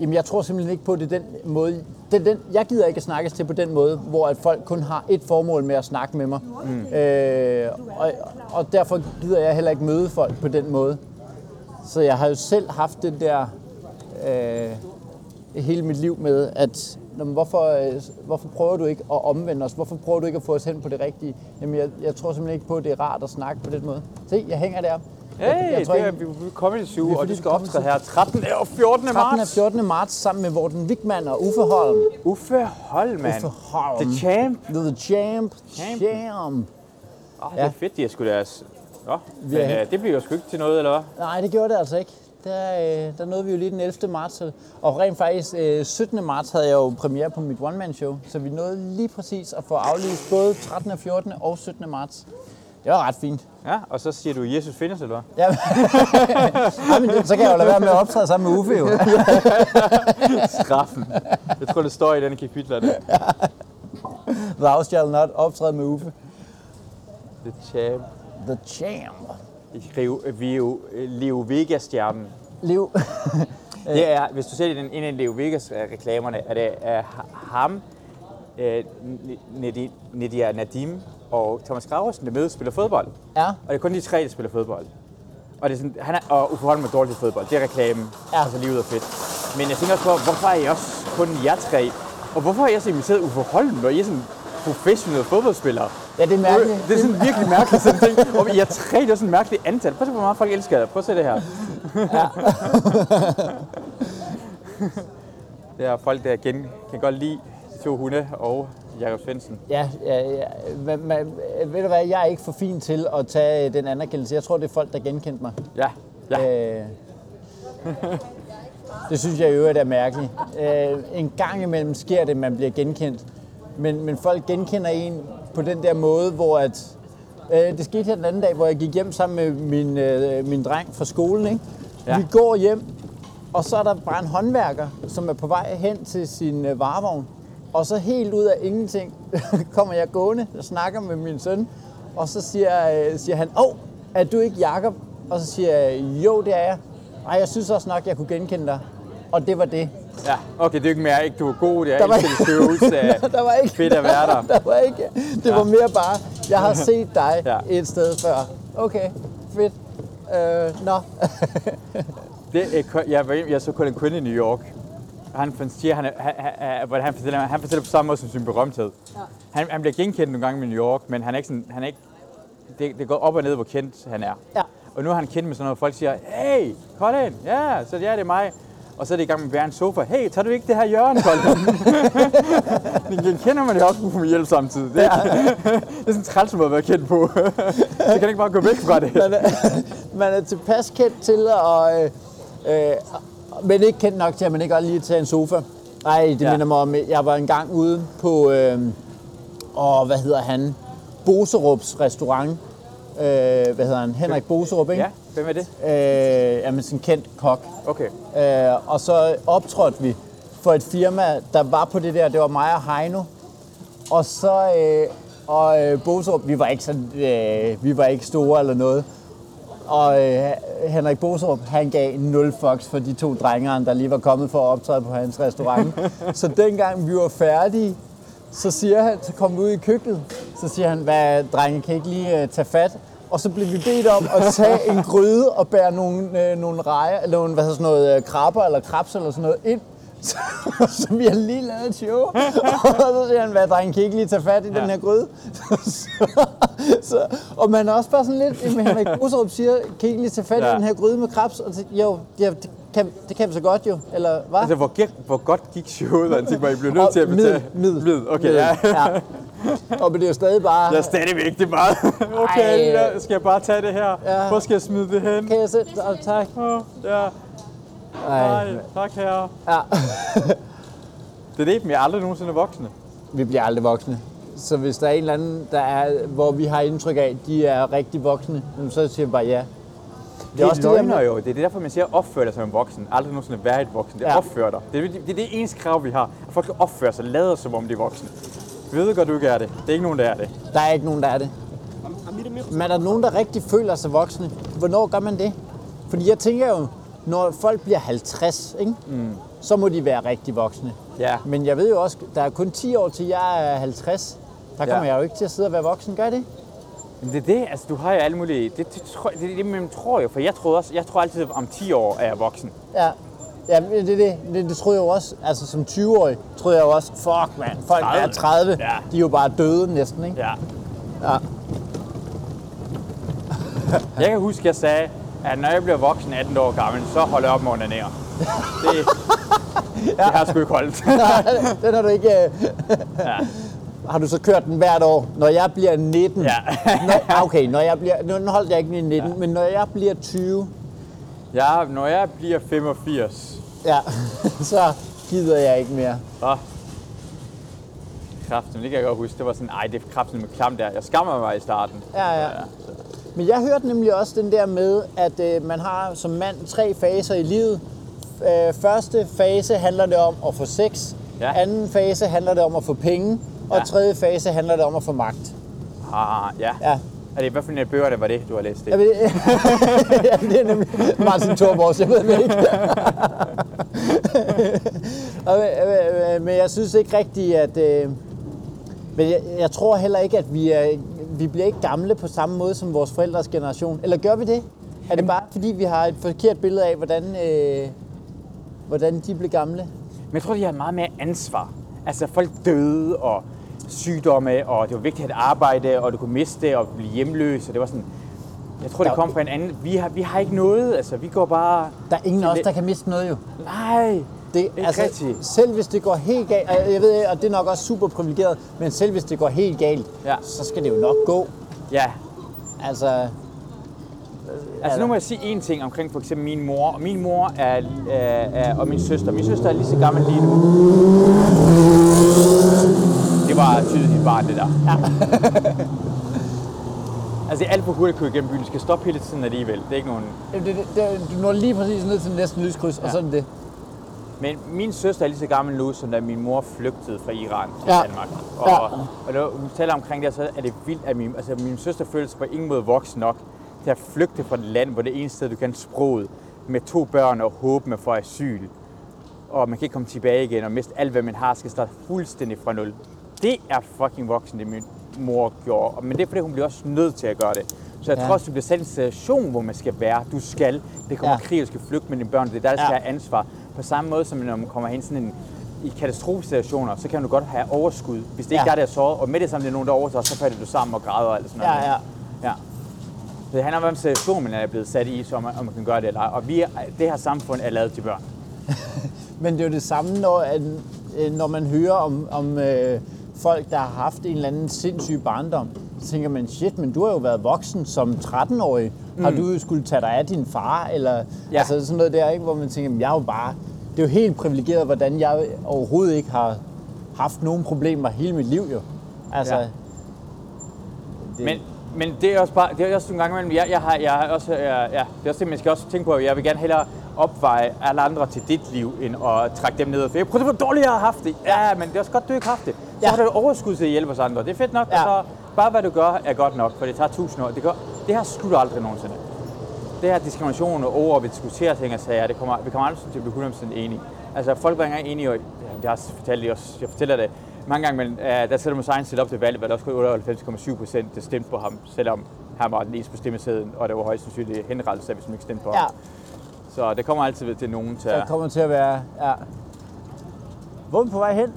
jamen jeg tror simpelthen ikke på, at det er den måde, det er den, jeg gider ikke at snakkes til på den måde, hvor at folk kun har et formål med at snakke med mig. Mm. Øh, og, og derfor gider jeg heller ikke møde folk på den måde. Så jeg har jo selv haft den der øh, hele mit liv med, at "Nå, men hvorfor, øh, hvorfor prøver du ikke at omvende os? Hvorfor prøver du ikke at få os hen på det rigtige? Jamen, jeg, jeg tror simpelthen ikke på, at det er rart at snakke på den måde. Se, jeg hænger der. Hey, jeg, jeg tror det er, vi vi er kommet i 7, Det er og du skal optræde her 13. og 14. 13. og marts. 14. marts sammen med Morten Wigman og Uffe Holm. Uffe Holman. Uffe Holm. The Champ. The Champ. Champ. Champ. Oh, det Ja. er fedt, de har sgu deres... Nå, men Ja. øh, det bliver jo sgu ikke til noget, eller hvad? Nej, det gjorde det altså ikke. Der, øh, der nåede vi jo lige den 11. marts. Og rent faktisk øh, 17. marts havde jeg jo premiere på mit one-man-show. Så vi nåede lige præcis at få aflyst både 13. og 14. og 17. marts. Det var ret fint. Ja, og så siger du, Jesus findes, eller hvad? Ja, men så kan jeg jo lade være med at optræde sammen med Uffe jo. Straffen. Jeg tror, det står i denne kapitler, det. Thou shall not optræde med Uffe. The Champ. The Champ. Vio, Leo Vegas-stjernen. Liv. Det er, hvis du ser den en af Leo Vegas-reklamerne, er det er ham, øh, Nedia Nadim og Thomas Graversen, der med spiller fodbold. Ja. Og det er kun de tre, der spiller fodbold. Og, det er sådan, han er, og Uffe Holm er dårlig til fodbold. Det er reklamen. Ja. Altså livet er fedt. Men jeg tænker også på, hvorfor er I også kun jer tre? Og hvorfor har jeg så inviteret Uffe Holm, når I er sådan professionelle fodboldspillere? Ja, det er mærkeligt. Det er sådan virkelig mærkeligt sådan ting. Og er tre, det er sådan et mærkeligt antal. Prøv at se, hvor meget folk elsker det. Prøv at se det her. Ja. det er folk, der gen, kan godt lide de to hunde og Jakob Svendsen. Ja, ja, ja. Men, men, ved du hvad, jeg er ikke for fin til at tage den anerkendelse. Jeg tror, det er folk, der genkendte mig. Ja, ja. Øh, det synes jeg i øvrigt er mærkeligt. Øh, en gang imellem sker det, at man bliver genkendt. Men, men folk genkender en på den der måde, hvor at... Øh, det skete her den anden dag, hvor jeg gik hjem sammen med min, øh, min dreng fra skolen. Ikke? Ja. Vi går hjem, og så er der bare en håndværker, som er på vej hen til sin øh, varevogn. Og så helt ud af ingenting kommer jeg gående og snakker med min søn. Og så siger, øh, siger han, åh, er du ikke Jakob? Og så siger jeg, jo, det er jeg. Nej, jeg synes også nok, jeg kunne genkende dig. Og det var det. Ja, okay, det er ikke mere, ikke du er god, det er Der var- ikke det følelse af der var ikke, fedt at være der. der var ikke, det var mere bare, jeg har set dig Ja. et sted før. Okay, fedt. Øh, nå. Det er, kun- jeg, var, jeg så kun en kunde i New York. Han siger, han, er- han, han, hvordan han, fortæller, han fortæller på samme måde som sin berømthed. Ja. Han, han bliver genkendt nogle gange i New York, men han er ikke sådan, han er ikke, det, det går op og ned, hvor kendt han er. Ja. Og nu er han kendt med sådan noget, folk siger, hey, Colin, ja, så ja, det er mig. Og så er det i gang med at bære en sofa. Hey, tager du ikke det her hjørne, Colin? Men kender man det også få mig hjælp samtidig. Det, er, det er sådan en træls måde at være kendt på. så kan ikke bare gå væk fra det. man, er, man er tilpas kendt til at... Øh, øh, men ikke kendt nok til, at man ikke godt lige tager en sofa. Nej, det ja. Minder mig om, jeg var engang ude på, øh, åh, hvad hedder han? Boserups restaurant. Øh, hvad hedder han? Henrik Boserup, ikke? Ja, hvem er det? Øh, jamen, sådan en kendt kok. Okay. Øh, og så optrådte vi for et firma, der var på det der, det var mig og Heino. Og så, øh, og øh, Boserup, vi var ikke sådan, øh, vi var ikke store eller noget. Og øh, Henrik Boserup, han gav 0 fucks for de to drengere, der lige var kommet for at optræde på hans restaurant. så dengang vi var færdige, så siger han, så kom vi ud i køkkenet, så siger han, hvad drenge, kan I ikke lige uh, tage fat? Og så blev vi bedt om at tage en gryde og bære nogle, øh, nogle rejer, eller nogle, hvad hedder sådan noget, øh, krabber eller krabs eller sådan noget ind. Så, så vi har lige lavet et show. og så siger han, hvad drenge, kan I ikke lige tage fat i ja. den her gryde? så, så, og man er også bare sådan lidt, med Henrik Boserup siger, kan I ikke lige tage fat ja. i den her gryde med krabs? Og så, jo, ja, det, kan, det kan vi så godt jo, eller hvad? Altså, hvor, gik, hvor godt gik showet, han tænkte mig, I blev nødt til at betale? Middel, middel. Middel, okay, ja. ja. Og men det er jo stadig bare... Jeg er stadigvæk, det er bare, okay, Ej. ja, skal jeg bare tage det her? Ja. Hvor skal jeg smide det hen? Kan jeg sætte dig? Tak. Åh, Ja, Ej. nej, tak herre. Ja. Det er det, jeg er aldrig nogensinde voksne. Vi bliver aldrig voksne. Så hvis der er en eller anden, der er, hvor vi har indtryk af, at de er rigtig voksne, så siger vi bare ja. Det er også løgner jo. Det er derfor, man siger, opfør dig som en voksen. Aldrig nogensinde være et voksen. Det er Ja. opfør dig. Det er, det er det eneste krav, vi har. At folk skal opføre sig, lade som om de er voksne. Vi ved godt, du ikke er det. Det er ikke nogen, der er det. Der er ikke nogen, der er det. Men er der nogen, der rigtig føler sig voksne? Hvornår gør man det? Fordi jeg tænker jo, når folk bliver 50, ikke? Mm. så må de være rigtig voksne. Ja. Men jeg ved jo også, der er kun 10 år til jeg er 50. Der kommer Ja. jeg jo ikke til at sidde og være voksen. Gør det? Men det er det, altså du har jo alle mulige, det, det, tror, det er det, man tror jo, for jeg tror også, jeg tror altid, om 10 år er jeg voksen. Ja. Ja, det, er det, det, det troede jeg jo også, altså som 20-årig, troede jeg jo også, fuck mand, folk der er 30. 30, Ja. de er jo bare døde næsten, ikke? Ja. Ja. Jeg kan huske, at jeg sagde, at når jeg bliver voksen 18 år gammel, så holder jeg op med at onanere. Det, det har sgu ikke holdt. den har du ikke... øh, ja. Har du så kørt den hvert år? Når jeg bliver 19... Ja. når, okay, når jeg bliver... Nu holdt jeg ikke min 19, ja. men når jeg bliver 20, ja, når jeg bliver 85, ja, så gider jeg ikke mere. så kraften, det kan jeg godt huske. Det var sådan, ej, det er kraften med klam der. Jeg skammer mig i starten. Ja, ja. Men jeg hørte nemlig også den der med, at øh, man har som mand tre faser i livet. Øh, første fase handler det om at få sex. Ja. Anden fase handler det om at få penge. Og Ja. tredje fase handler det om at få magt. Ah, ja. Ja. Er det, hvad for en bøger det var det, du har læst det? Jeg ved, ja, det er nemlig Martin Thorborgs, jeg ved det ikke. Og, øh, øh, men jeg synes ikke rigtigt, at... Øh, men jeg, jeg tror heller ikke, at vi, er, vi bliver ikke gamle på samme måde som vores forældres generation. Eller gør vi det? Er det bare fordi, vi har et forkert billede af, hvordan, øh, hvordan de blev gamle? Men jeg tror, de har meget mere ansvar. Altså, folk døde, og sygdomme, og det var vigtigt at arbejde, og du kunne miste og blive hjemløs, og det var sådan... Jeg tror, det Der- kom fra en anden... Vi har, vi har ikke noget, altså, vi går bare... Der er ingen af os, Det- der kan miste noget jo. Nej, Det, altså, Ikke rigtigt. selv hvis det går helt galt, og jeg ved, og det er nok også super privilegeret, men selv hvis det går helt galt, Ja. så skal det jo nok gå. ja. Altså, Altså, nu må jeg sige en ting omkring for eksempel min mor. Og min mor er, er, er, og min søster. Min søster er lige så gammel lige nu. Det var tydeligt barn, det der. Ja. altså, det er alt for hurtigt at køre igennem byen. Du skal stoppe hele tiden alligevel. Det er ikke nogen... det, det, det, du når lige præcis ned til næste lyskryds, ja. og sådan det. Men min søster er lige så gammel nu, som da min mor flygtede fra Iran til Ja. Danmark. Og, Ja. og når hun taler omkring det, så er det vildt, at min, altså min søster føler sig på ingen måde voksen nok til at flygte fra et land, hvor det eneste sted, du kan sproget, med to børn og håbe, man får asyl, og man kan ikke komme tilbage igen, og miste alt, hvad man har, skal starte fuldstændig fra nul. Det er fucking voksen, det min mor gjorde. Men det er fordi, hun bliver også nødt til at gøre det. Så jeg Ja. tror også, du bliver sat i en situation, hvor man skal være. Du skal. Det kommer Ja. krig, du skal flygte med dine børn. Det er der, der Ja. skal have ansvar. På samme måde, som når man kommer hen sådan en, i katastrofesituationer, så kan du godt have overskud. Hvis det ikke Ja. er der, der er såret, og med det samme det er nogen, der overtager, så falder du sammen og græder og alt sådan noget. Ja, ja. ja. Så det handler om, hvilken situation man er blevet sat i, så man, om man kan gøre det eller ej. Og vi er, det her samfund er lavet til børn. Men det er jo det samme, når, at, øh, når man hører om, om øh, folk, der har haft en eller anden sindssyg barndom. Så tænker man, shit, men du har jo været voksen som 13-årig. Mm. Har du jo skulle tage dig af din far? Eller Ja. altså sådan noget der, ikke? hvor man tænker, "Men jeg er jo bare... Det er jo helt privilegeret, hvordan jeg overhovedet ikke har haft nogen problemer hele mit liv jo. Altså, Ja. det, Men, men det er også bare, det er også nogle gange imellem, jeg, jeg har, jeg har også, jeg, ja, det er også det, man skal også tænke på, at jeg vil gerne hellere opveje alle andre til dit liv, end at trække dem ned. For jeg prøver, hvor dårligt jeg har haft det. Ja, men det er også godt, du ikke har haft det. Så Ja. har du overskud til at hjælpe os andre. Det er fedt nok, Ja. og så bare hvad du gør, er godt nok, for det tager tusind år. Det, gør, det her slutter aldrig nogensinde. Det her diskrimination og over, vi diskuterer ting og sager, det kommer, vi kommer aldrig til at blive 100% enige. Altså folk var engang enige, og jeg har fortalt det også, jeg fortæller det mange gange, men uh, da Saddam Hussein stillede op til valget, var der også kun 98,7% der stemte på ham, selvom han var den eneste på stemmesedlen, og det var højst sandsynligt henrettelse, hvis man ikke stemte på ja, ham. Så det kommer altid til nogen til der at... kommer til at være... Ja. Hvor er vi på vej hen,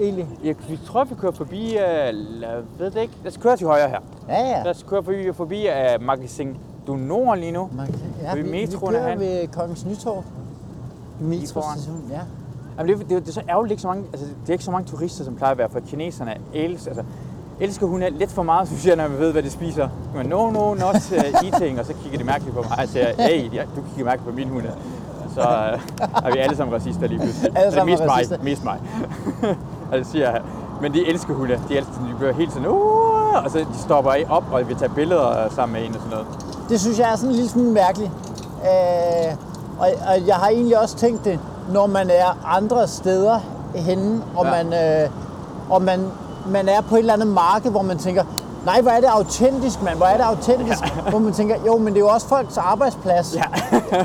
egentlig? Jeg, vi tror, vi kører forbi, uh, jeg ved det ikke, lad os køre til højre her. Ja, ja. Lad os køre forbi, forbi uh, Magasin du Nord lige nu. Kan, ja, Ved vi, vi metroen er kører han. ved Kongens Nytorv. Metrostation, ja. Jamen det, det, det, er så ærgerligt ikke så mange, altså det er ikke så mange turister, som plejer at være, for kineserne elsker, altså, elsker hun lidt for meget, synes jeg, når man ved, hvad de spiser. Men no, no, not uh, eating, og så kigger de mærkeligt på mig og siger, hey, ja, du kigger mærkeligt på min hunde. Så uh, er vi alle sammen racister lige pludselig. Alle sammen Eller mest racister. mig, mest mig. og det siger jeg. Men de elsker hunde, de elsker, de bliver helt sådan, uh, og så de stopper af op, og vi tager billeder sammen med en og sådan noget. Det synes jeg er sådan en lille smule mærkeligt. Øh, og, og jeg har egentlig også tænkt det, når man er andre steder henne, og, Ja. man, øh, og man, man er på et eller andet marked, hvor man tænker, nej, hvor er det autentisk, mand, hvor er det autentisk. Ja. Hvor man tænker, jo, men det er jo også folks arbejdsplads. Ja.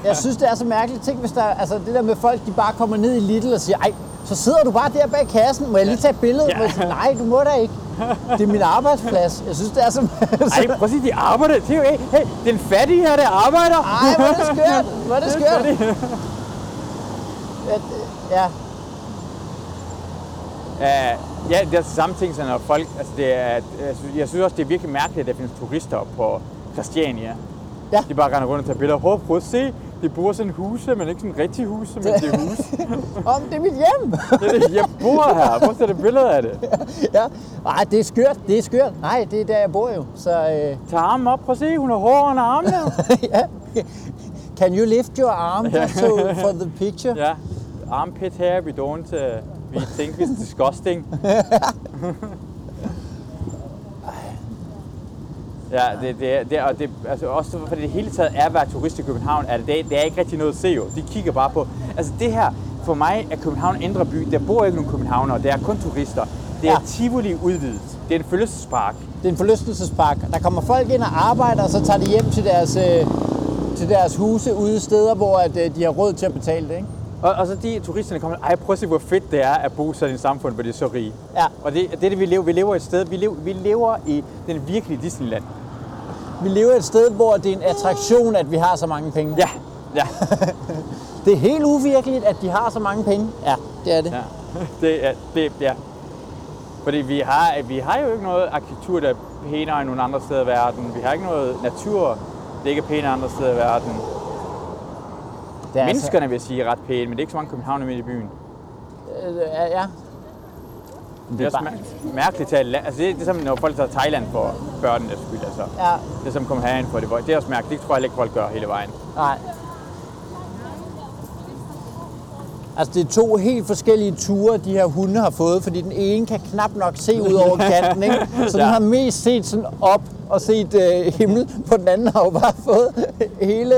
jeg synes, det er så mærkeligt. Tænk, hvis der, altså det der med folk, de bare kommer ned i Lidl og siger, ej, så sidder du bare der bag kassen, må jeg lige tage et billede? Ja. Siger, nej, du må da ikke. Det er min arbejdsplads. Jeg synes, det er så... Ej, prøv at sige, de arbejder. Det er jo ikke, hey, den fattige her, der arbejder. Ej, hvor er det skørt. Hvor er det skørt. ja, Ja, ja, det er altså samme ting, som når folk, altså det er, jeg synes, også, det er virkelig mærkeligt, at der findes turister på Christiania. Ja. De bare render rundt og tager billeder. Prøv, prøv at se, de bor sådan huse, men ikke sådan rigtige huse, men det er huse. om det er mit hjem. Det er det, jeg bor her. Prøv at det billede af det. ja. Ej, det er skørt. Det er skørt. Nej, det er der, jeg bor jo. Så øh, Tag armen op, prøv at se, hun har hår under armene. ja. Can you lift your arm just to, for the picture? Ja, armpit hair, we don't, uh, we think it's disgusting. Ja, det, det, det, og det, altså også for det hele taget er at være turist i København, er det, det, er- det ikke rigtig noget at se jo. De kigger bare på, altså det her, for mig er København en indre by, der bor ikke nogen københavnere, det er kun turister. Det er Ja. Tivoli udvidet, det er en følelsespark. Det er en forlystelsespark. Der kommer folk ind og arbejder, og så tager de hjem til deres, øh, til deres huse ude steder, hvor at, øh, de har råd til at betale det. Ikke? Og, og så de turisterne kommer, ej prøv at se, hvor fedt det er at bo sådan i et samfund, hvor de er så rige. Ja. Og det, det er det, vi lever. Vi lever et sted, vi lever, vi lever i den virkelige Disneyland. Vi lever et sted, hvor det er en attraktion, at vi har så mange penge. Ja, ja, Det er helt uvirkeligt, at de har så mange penge. Ja, det er det. ja. Det er, det, ja. Fordi vi har, vi har jo ikke noget arkitektur, der er pænere end nogle andre steder i verden. Vi har ikke noget natur, der ikke er pænere andre steder i verden. det er Menneskerne vil jeg sige er ret pæne, men det er ikke så mange københavner midt i byen. Altså, øh, ja, ja. Det er også mær- mærkeligt at altså det, er- det er som når folk tager Thailand for børnenes skyld. Altså. ja. Det som kommer herind for det. Det er også mærkeligt. Det tror jeg ikke, folk gør hele vejen. Nej. Altså, det er to helt forskellige ture, de her hunde har fået, fordi den ene kan knap nok se ud over kanten, ikke? Så den Ja. har mest set sådan op og set øh, himmel, på den anden har jo bare fået hele...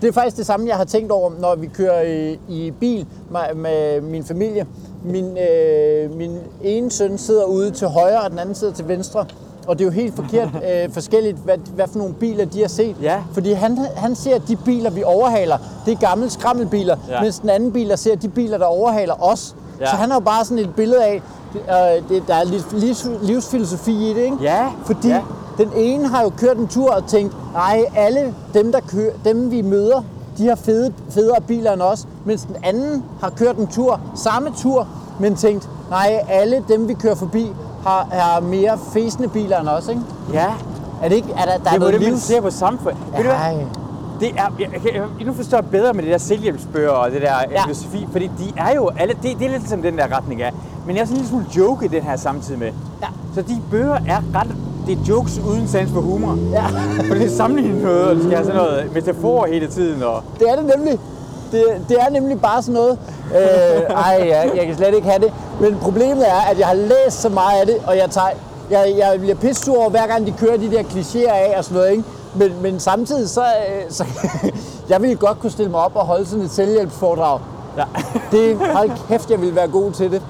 Det er faktisk det samme, jeg har tænkt over, når vi kører i, i bil med, med min familie. Min, øh, min ene søn sidder ude til højre, og den anden sidder til venstre. Og det er jo helt forkert øh, forskelligt, hvad, hvad for nogle biler de har set. Ja. Fordi han, han ser, at de biler, vi overhaler, det er gamle skrammelbiler, Ja. mens den anden biler ser de biler, der overhaler os. Ja. Så han har jo bare sådan et billede af, øh, det, der er lidt livs, livsfilosofi i det, ikke? Ja, Fordi ja. den ene har jo kørt en tur og tænkt, nej, alle dem, der kører, dem vi møder, de har fede, federe biler end os, mens den anden har kørt en tur, samme tur, men tænkt, nej, alle dem, vi kører forbi, har, har mere fæsende biler end os, ikke? Ja, Er det ikke, er der, der er det er jo noget det, man ser på samfundet. Ved du hvad? Det er, jeg, jeg, jeg, nu forstår jeg bedre med det der selvhjælpsbøger og det der ja. Ja. filosofi, fordi de er jo alle, det, det er lidt som den der retning er. Men jeg er sådan en lille smule joke i den her samtidig med. Ja. Så de bøger er ret, det er jokes uden sans for humor. Ja. For det er sammenlignet noget, og det skal have sådan noget metafor hele tiden. Og, Det er det nemlig. Det, det er nemlig bare sådan noget. Øh, ej, jeg, jeg kan slet ikke have det. Men problemet er, at jeg har læst så meget af det, og jeg tager... Jeg, jeg bliver pissur over, hver gang de kører de der klichéer af og sådan noget, ikke? Men, men samtidig så... øh, så jeg ville godt kunne stille mig op og holde sådan et selvhjælpsforedrag. ja. Det, hold kæft, jeg ville være god til det.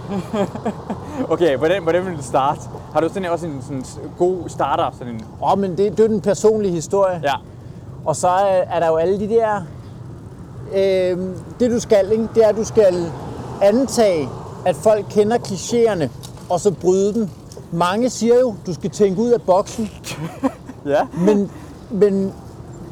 Okay, hvordan, hvordan vil du starte? Har du sådan også en sådan god starter? Sådan en, Åh, oh, men det, det er den personlige historie. ja. Og så er, er der jo alle de der... Øh, det du skal, ikke? det er, at du skal antage, at folk kender klichéerne, og så bryde dem. Mange siger jo, du skal tænke ud af boksen, Ja. men, men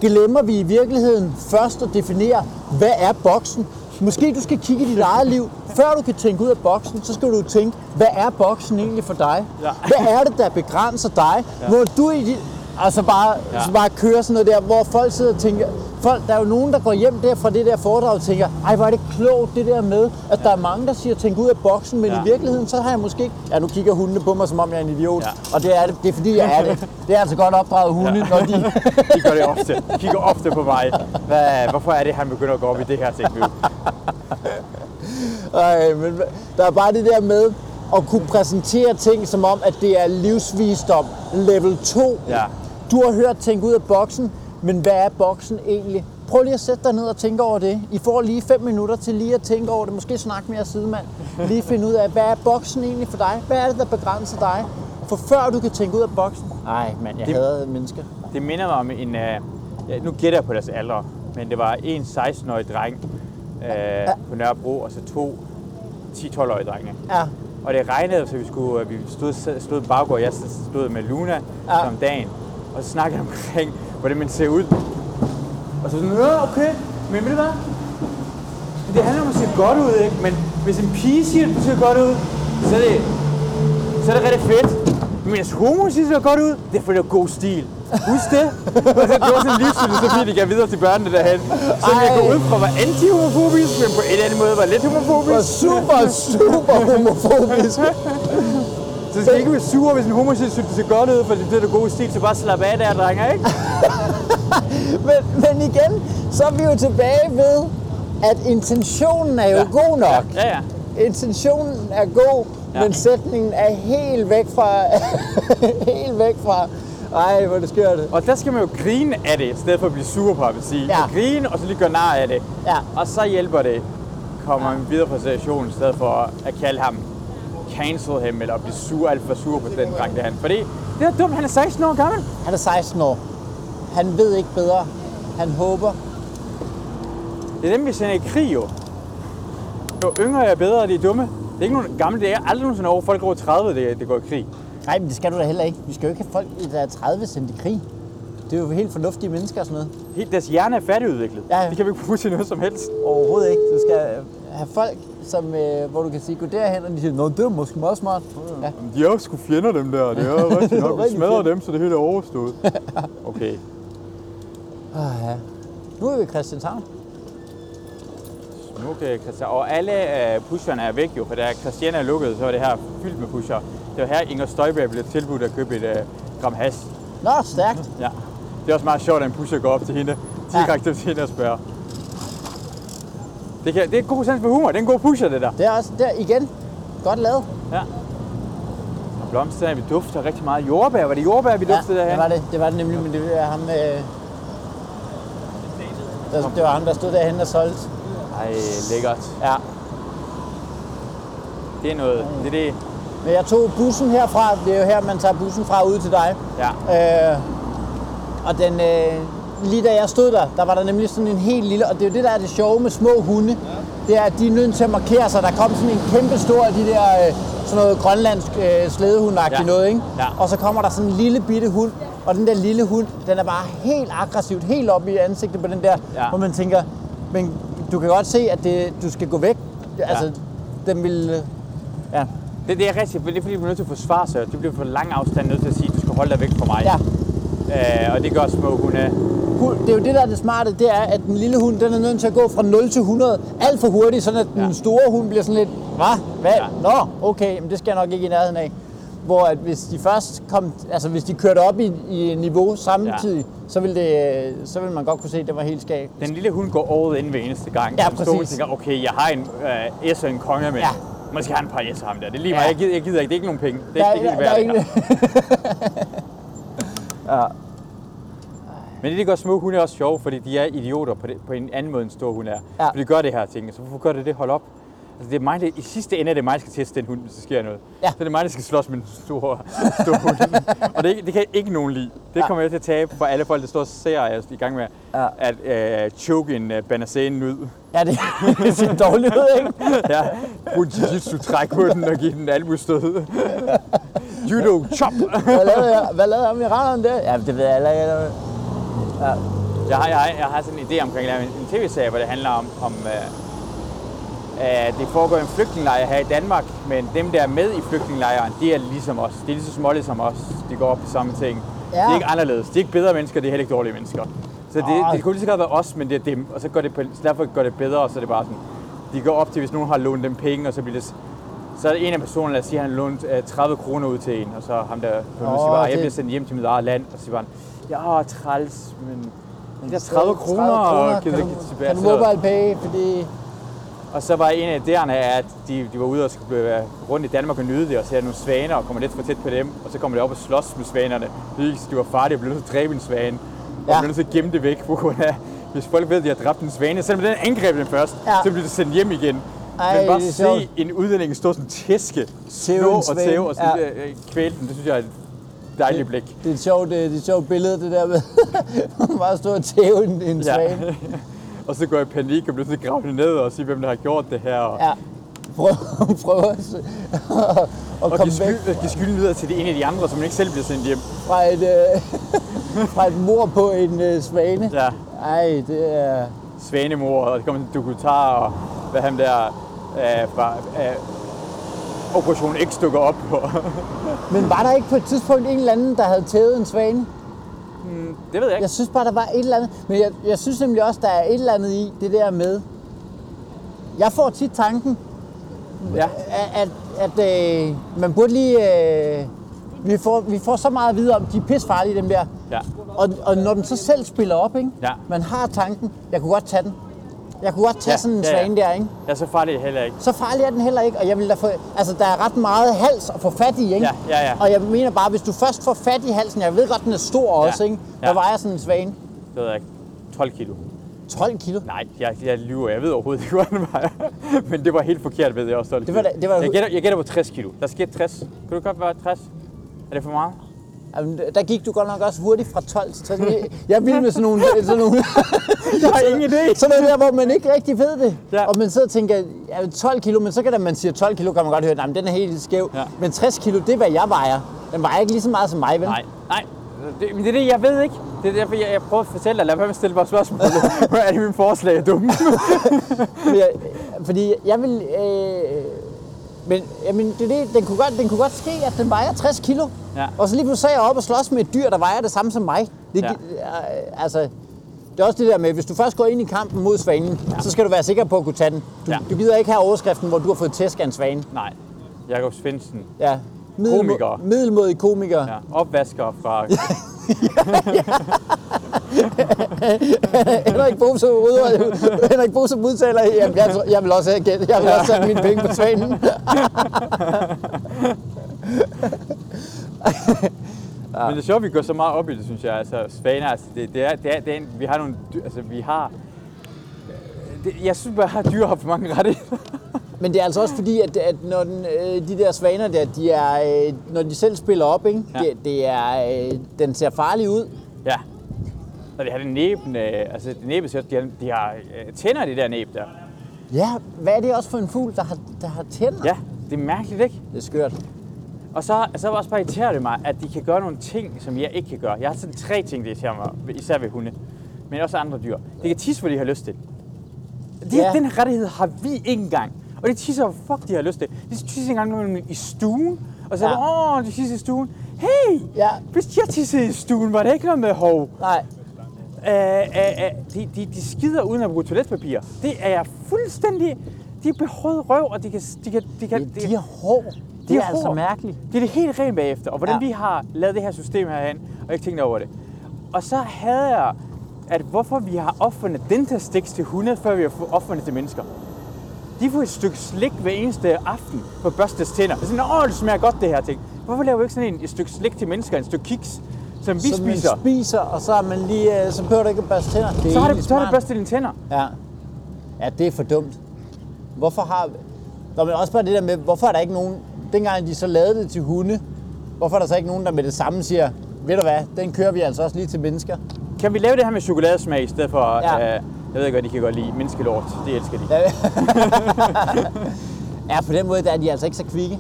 glemmer vi i virkeligheden først at definere, hvad er boksen? Måske du skal kigge i dit eget liv. Før du kan tænke ud af boksen, så skal du tænke, hvad er boksen egentlig for dig? Ja. Hvad er det, der begrænser dig? Ja. Hvor du i dit, altså bare, Ja. ja. så bare kører sådan noget der, hvor folk sidder og tænker, folk, der er jo nogen, der går hjem der fra det der foredrag og tænker, ej, hvor er det klogt det der med, at der er mange, der siger, tænk ud af boksen, men Ja. i virkeligheden, så har jeg måske ikke, ja, nu kigger hundene på mig, som om jeg er en idiot, Ja. og det er, det, det er fordi, jeg er det. Det er altså godt opdraget hunde, Ja. ja. når de, De gør det ofte. De kigger ofte på mig. Hvad, hvorfor er det, han begynder at gå op i det her ting nu? Ej, men der er bare det der med at kunne præsentere ting som om, at det er livsvisdom level 2. Ja. Du har hørt tænke ud af boksen, men hvad er boksen egentlig? Prøv lige at sætte dig ned og tænke over det. I får lige 5 minutter til lige at tænke over det. Måske snakke med jeres sidemand. Lige finde ud af, hvad er boksen egentlig for dig? Hvad er det, der begrænser dig? For før du kan tænke ud af boksen. Nej, mand, jeg Det- hader mennesker. Det minder mig om en... Uh, ja, nu gætter jeg på deres alder, men det var en 16-årig dreng uh, på Nørrebro, og så to 10-12-årige drenge. Ja, Og det regnede, så vi, skulle, vi stod, stod i baggård, jeg stod med Luna ja. Ja. om dagen, og så snakkede jeg omkring, hvordan man ser ud. Og så sådan, ja, okay, men ved du hvad? Det handler om at se godt ud, ikke? Men hvis en pige siger, at du ser godt ud, så er det, så er det rigtig fedt. Men hvis homo siger, ser godt ud, det er fordi, det er god stil. Husk det. Og så var sådan en livsfilosofi, de gav videre til børnene derhen. Så jeg går ud fra at være anti-homofobisk, men på en eller anden måde var lidt homofobisk. og super, super homofobisk. Så skal I ikke være sure, hvis en homo siger, at det ser godt ud, for det er det god stil, så bare slap af der, drenger, ikke? Men, men igen, så er vi jo tilbage ved, at intentionen er jo ja. god nok. Ja, ja. Intentionen er god, Ja. ja. men sætningen er helt væk fra... helt væk fra... Ej, hvor er det skørt. Og der skal man jo grine af det, i stedet for at blive sur på, vil sige. Ja. Grine, og så lige gøre nar af det. Ja. Og så hjælper det, kommer man videre fra situationen, i stedet for at kalde ham cancel ham, eller blive sur, alt for sur på den dreng, der han. Fordi det er dumt, han er 16 år gammel. Han er 16 år. Han ved ikke bedre. Han håber. Det er dem, vi sender i krig, jo. Jo yngre er bedre, de er dumme. Det er ikke nogen gamle, det er aldrig nogensinde over folk over 30, det, det går i krig. Nej, men det skal du da heller ikke. Vi skal jo ikke have folk, der er 30 sendt i krig. Det er jo helt fornuftige mennesker og sådan noget. Helt, deres hjerne er færdigudviklet. Ja, ja. De kan vi ikke bruge til noget som helst. Overhovedet ikke. Du skal have folk, som, øh, hvor du kan sige, gå derhen, og de siger, Nå, det er måske meget smart. Ja. De er jo sgu fjender, dem der. Det er rigtig nok. Vi smadrer dem, så det hele er overstået. Okay. Ah, ja. Nu er vi i Christianshavn. Nu kan Christian, og alle uh, pusherne er væk jo, for da Christian er lukket, så var det her fyldt med pusher. Det var her, Inger Støjberg blev tilbudt at købe et uh, gram hash. Nå, stærkt. Ja. Det er også meget sjovt, at en pusher går op til hende, direkte Ja. til hende og spørger. Det, kan, det er god sans for humor, det er en god pusher, det der. Det er også der igen. Godt lavet. Ja. Og blomsterne, vi dufter rigtig meget. Jordbær, var det jordbær, vi duftede ja, derhen? det var det. Det var det nemlig, men det var ham... Øh, der, det var ham, der stod derhen og solgte. Ej, lækkert. Ja. Det er noget, det er det. Men jeg tog bussen herfra, det er jo her, man tager bussen fra ud til dig. Ja. Øh, og den, øh, lige da jeg stod der, der var der nemlig sådan en helt lille, og det er jo det, der er det sjove med små hunde, det er, at de er nødt til at markere sig. Der kom sådan en kæmpe stor af de der, øh, sådan noget grønlandsk øh, slædehundagtigt Ja. noget, ikke? Ja. Og så kommer der sådan en lille bitte hund, og den der lille hund, den er bare helt aggressivt, helt op i ansigtet på den der, Ja. hvor man tænker, men du kan godt se, at det, du skal gå væk. Altså, den vil... øh, Ja, Det, det er rigtigt, det er fordi, du er nødt til at forsvare sig. Du bliver for lang afstand nødt til at sige, at du skal holde dig væk fra mig. ja. Øh, og det gør små hunde. Hun- Det er jo det, der er det smarte, det er, at den lille hund, den er nødt til at gå fra 0 til 100 alt for hurtigt, sådan at den Ja. store hund bliver sådan lidt, hvad? Hvad? Ja. Nå, okay, men det skal jeg nok ikke i nærheden af. Hvor at hvis de først kom, altså hvis de kørte op i, i niveau samtidig, ja. så, ville det, så ville man godt kunne se, at det var helt skægt. Den lille hund går all in hver eneste gang. Ja, Den præcis. tænker, okay, jeg har en øh, S og en konge med. Ja. Måske har han et par S ham der. Det er lige Ja. meget. Jeg gider, jeg gider ikke. Det er ikke nogen penge. Det er Der, ikke det, der, der er ikke, værd. ja. Men det, det gør små hunde også sjove, fordi de er idioter på, det, på en anden måde, end store hunde er. Ja. For de gør det her ting. Så hvorfor gør det det? Hold op. Altså, det er mig, der, I sidste ende er det mig, der skal teste den hund, hvis der sker noget. Ja. Så det er mig, der skal slås med den store, store hund. og det, er det kan ikke nogen lide. Det Ja. kommer jeg til at tabe for alle folk, der står og ser er i gang med Ja. at øh, choke en øh, banasæne ud. ja, det, det ser dårligt ud, ikke? Ja, brug jiu-jitsu, træk på den og give den albuestød. Judo, chop! Hvad lavede jeg? Hvad lavede amiraneren der? Ja, det ved jeg ikke. Ja. Jeg har, jeg, har, jeg har sådan en idé omkring at lave en, en tv-serie, hvor det handler om, om øh, at det foregår i en flygtningelejr her i Danmark, men dem, der er med i flygtningelejren, de er ligesom os. De er lige så smålige som os. De går op i samme ting. Ja. De er ikke anderledes. De er ikke bedre mennesker, de er heller ikke dårlige mennesker. Så det, Ej. det kunne lige så godt være os, men det er dem. Og så, går det på, så derfor går det bedre, og så er det bare sådan, de går op til, hvis nogen har lånt dem penge, og så bliver det så er der en af personerne, der siger, at han har lånt øh, 30 kroner ud til en, og så ham der på oh, siger bare, jeg bliver sendt hjem til mit eget land, og så siger han, ja, træls, men de der 30 30 kroner, kroner, kan, kan du, tilbage. kan du mobile pay, fordi... Og så var en af idéerne, at de, de var ude og skulle være rundt i Danmark og nyde det, og så nogle svaner og kommer lidt for tæt på dem, og så kommer de op og slås med svanerne. Det de var farlige og blev nødt til at dræbe en svane, og Ja. blev nødt til at gemme det væk, på grund af, hvis folk ved, at de har dræbt en svane, selvom den angreb den først, Ja. så bliver det sendt hjem igen. Ej, Men bare det er se sjovt. en udlænding stå sådan tæske, slå og svane. tæve og sådan, Ja. ja. kvæle den, det synes jeg er et dejligt blik. Det er et sjovt, det er et sjovt billede, det der med bare stå og tæve en, en svane. og så går jeg i panik og bliver nødt til at grave det ned og sige, hvem der har gjort det her. Og, Ja. Prøv, prøv at, se- at og komme give, væk skyld, give skylden videre til de ene af de andre, så man ikke selv bliver sendt hjem. fra et, øh, fra et mor på en øh, svane. Ja. Ej, det er... Svanemor, og det kommer en dokumentar, og hvad ham der øh, fra øh, Operation X dukker op på. Men var der ikke på et tidspunkt en eller anden, der havde tævet en svane? det ved jeg ikke. Jeg synes bare, der var et eller andet. Men jeg, jeg synes nemlig også, der er et eller andet i det der med... Jeg får tit tanken, Ja. at, at, at øh, man burde lige... Øh, vi, får, vi får så meget at vide om, de er pissefarlige, dem der. Ja. Og, og når den så selv spiller op, ikke? Ja. man har tanken, jeg kunne godt tage den. Jeg kunne godt tage Ja, sådan en ja, ja. svane der, ikke? Er så farlig heller ikke. Så farlig er den heller ikke, og jeg vil da få, altså der er ret meget hals at få fat i, ikke? Ja, ja, ja. Og jeg mener bare, hvis du først får fat i halsen, jeg ved godt, den er stor også, ikke? Hvad Ja. vejer sådan en svane? Det ved jeg ikke. 12 kilo. 12 kilo? Nej, jeg, jeg lyver. Jeg ved overhovedet ikke, hvad den vejer. Men det var helt forkert, ved jeg også. 12 Det var da- det var- jeg, gætter, jeg gætter på 60 kilo. Der skete 60. Kan du godt være 60? Er det for meget? Jamen, der gik du godt nok også hurtigt fra 12 til 60. Jeg er vild med sådan nogle... Sådan nogle Jeg har ingen idé. sådan noget der, hvor man ikke rigtig ved det. Ja. Og man sidder og tænker, ja, 12 kilo, men så kan da man sige 12 kilo, kan man godt høre, at den er helt skæv. Ja. Men 60 kilo, det er, hvad jeg vejer. Den vejer ikke lige så meget som mig, vel? Nej, nej. Det, men det er det, jeg ved ikke. Det er derfor, jeg, jeg prøver at fortælle dig. Lad være med at stille mig spørgsmål. Hvad er det, mine forslag er dumme? Men jeg, fordi jeg vil... Øh, men jamen, det, det, den, kunne godt, den kunne godt ske, at den vejer 60 kilo. Ja. Og så lige pludselig er jeg oppe og slås med et dyr, der vejer det samme som mig. Det, Ja. ja. altså, det er også det der med, hvis du først går ind i kampen mod svanen, ja. så skal du være sikker på at kunne tage den. Du, Ja. ja. du gider ikke have overskriften, hvor du har fået tæsk af en svane. nej. Jakob Svendsen. Ja. Komiker. Middelmodig komiker. Ja. Opvasker fra... Henrik Bosom udtaler, Henrik Bosom udtaler, jamen, jeg, jeg vil også have gæt, jeg vil også have mine penge på svanen. Ja. Men det er sjovt, at vi går så meget op i det, synes jeg. Altså, svaner, altså, det, det, er, det, er, det er, en- vi har nogle dyr, altså, vi har... Det, jeg synes bare, at dyr har for mange rettigheder. Men det er altså også fordi, at, at når den, øh, de der svaner der, de er, øh, når de selv spiller op, ikke? Ja. Det, det er, øh, den ser farlig ud. Ja. Og det har det næben, øh, altså det næbe, ser- de har, de har øh, tænder, det der næb der. Ja, hvad er det også for en fugl, der har, der har tænder? Ja, det er mærkeligt, ikke? Det er skørt. Og så, så også bare irriterer det mig, at de kan gøre nogle ting, som jeg ikke kan gøre. Jeg har sådan tre ting, der irriterer mig, især ved hunde. Men også andre dyr. De kan tisse, hvor de har lyst til. De, Ja. Den rettighed har vi ikke engang. Og de tisser, hvor fuck de har lyst til. De tisser engang er i stuen. Og så Ja. det, åh, de tisser i stuen. Hey, Ja. hvis jeg tissede i stuen, var det ikke noget med hov. Nej, Øh, øh, de, de, de skider uden at bruge toiletpapir. Det er fuldstændig... De er behåret røv, og de kan... De, kan, de, kan, de, de har hår. Det de er har altså mærkeligt. Det er det helt rent bagefter, og hvordan Ja. vi har lavet det her system herhen, og ikke tænkt over det. Og så havde jeg, at hvorfor vi har opfundet dentasticks til hunde, før vi har opfundet til mennesker. De får et stykke slik hver eneste aften på børstes tænder. Det er sådan, åh, det smager godt det her ting. Hvorfor laver vi ikke sådan en, et stykke slik til mennesker, et stykke kiks, som vi Så man spiser? spiser, og så, er man lige, øh, så behøver du ikke at børste tænder. Det er Så har, egentlig det, så har det smart. børstet dine tænder. Ja. ja, det er for dumt. Hvorfor har... Nå, men også bare det der med, hvorfor er der ikke nogen... Dengang de så lavede det til hunde, hvorfor er der så ikke nogen, der med det samme siger, ved du hvad, den kører vi altså også lige til mennesker. Kan vi lave det her med chokoladesmag i stedet for, Ja. ja. øh, jeg ved ikke, hvad de kan godt lide, menneskelort, det elsker de. Ja. ja, på den måde der er de altså ikke så kvikke.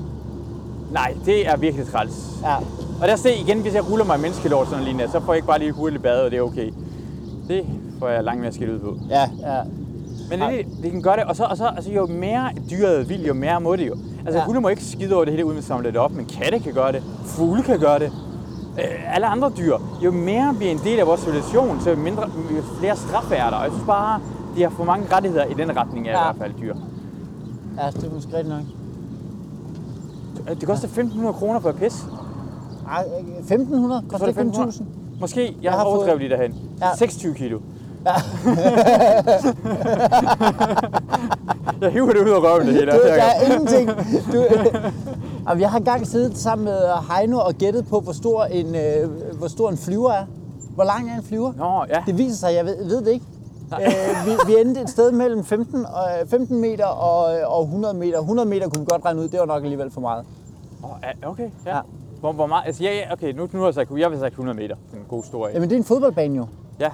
Nej, det er virkelig træls. Ja. Og der se igen, hvis jeg ruller mig menneskelort sådan lige så får jeg ikke bare lige hurtigt bade, og det er okay. Det får jeg langt mere skidt ud på. Ja, ja. Men det, det kan gøre det, og så, og så altså, jo mere dyret vil, jo mere må det jo. Altså Ja. hunde må ikke skide over det hele, uden at samle det op, men katte kan gøre det, fugle kan gøre det. Øh, alle andre dyr. Jo mere vi er en del af vores civilisation, så jo, mindre, jo flere straf er der. Og jeg synes bare, de har for mange rettigheder i den retning af Ja. ja. i hvert fald dyr. Ja, det er måske rigtigt nok. Øh, Det koster 1.500 kroner for at pisse. Ej, 1500? Jeg Koster det det er 5.000? Måske, jeg, Jeg har overdrevet lige derhen. Ja. Ja. 26 kilo. Ja. jeg hiver det ud af røven det hele. Du, der er ingenting. Du, og jeg har engang siddet sammen med Heino og gættet på, hvor stor en, øh, hvor stor en flyver er. Hvor lang er en flyver? Nå, ja. Det viser sig, jeg ved, ved det ikke. Øh, vi, vi endte et sted mellem 15, og, øh, 15 meter og, øh, og 100 meter. 100 meter kunne vi godt regne ud, det var nok alligevel for meget. Oh, okay, ja. Ja. Ja. Hvor, hvor meget? Altså, ja, ja, okay, nu, nu har jeg sagt, jeg vil sagt 100 meter. En god stor en. Jamen det er en fodboldbane jo. Ja.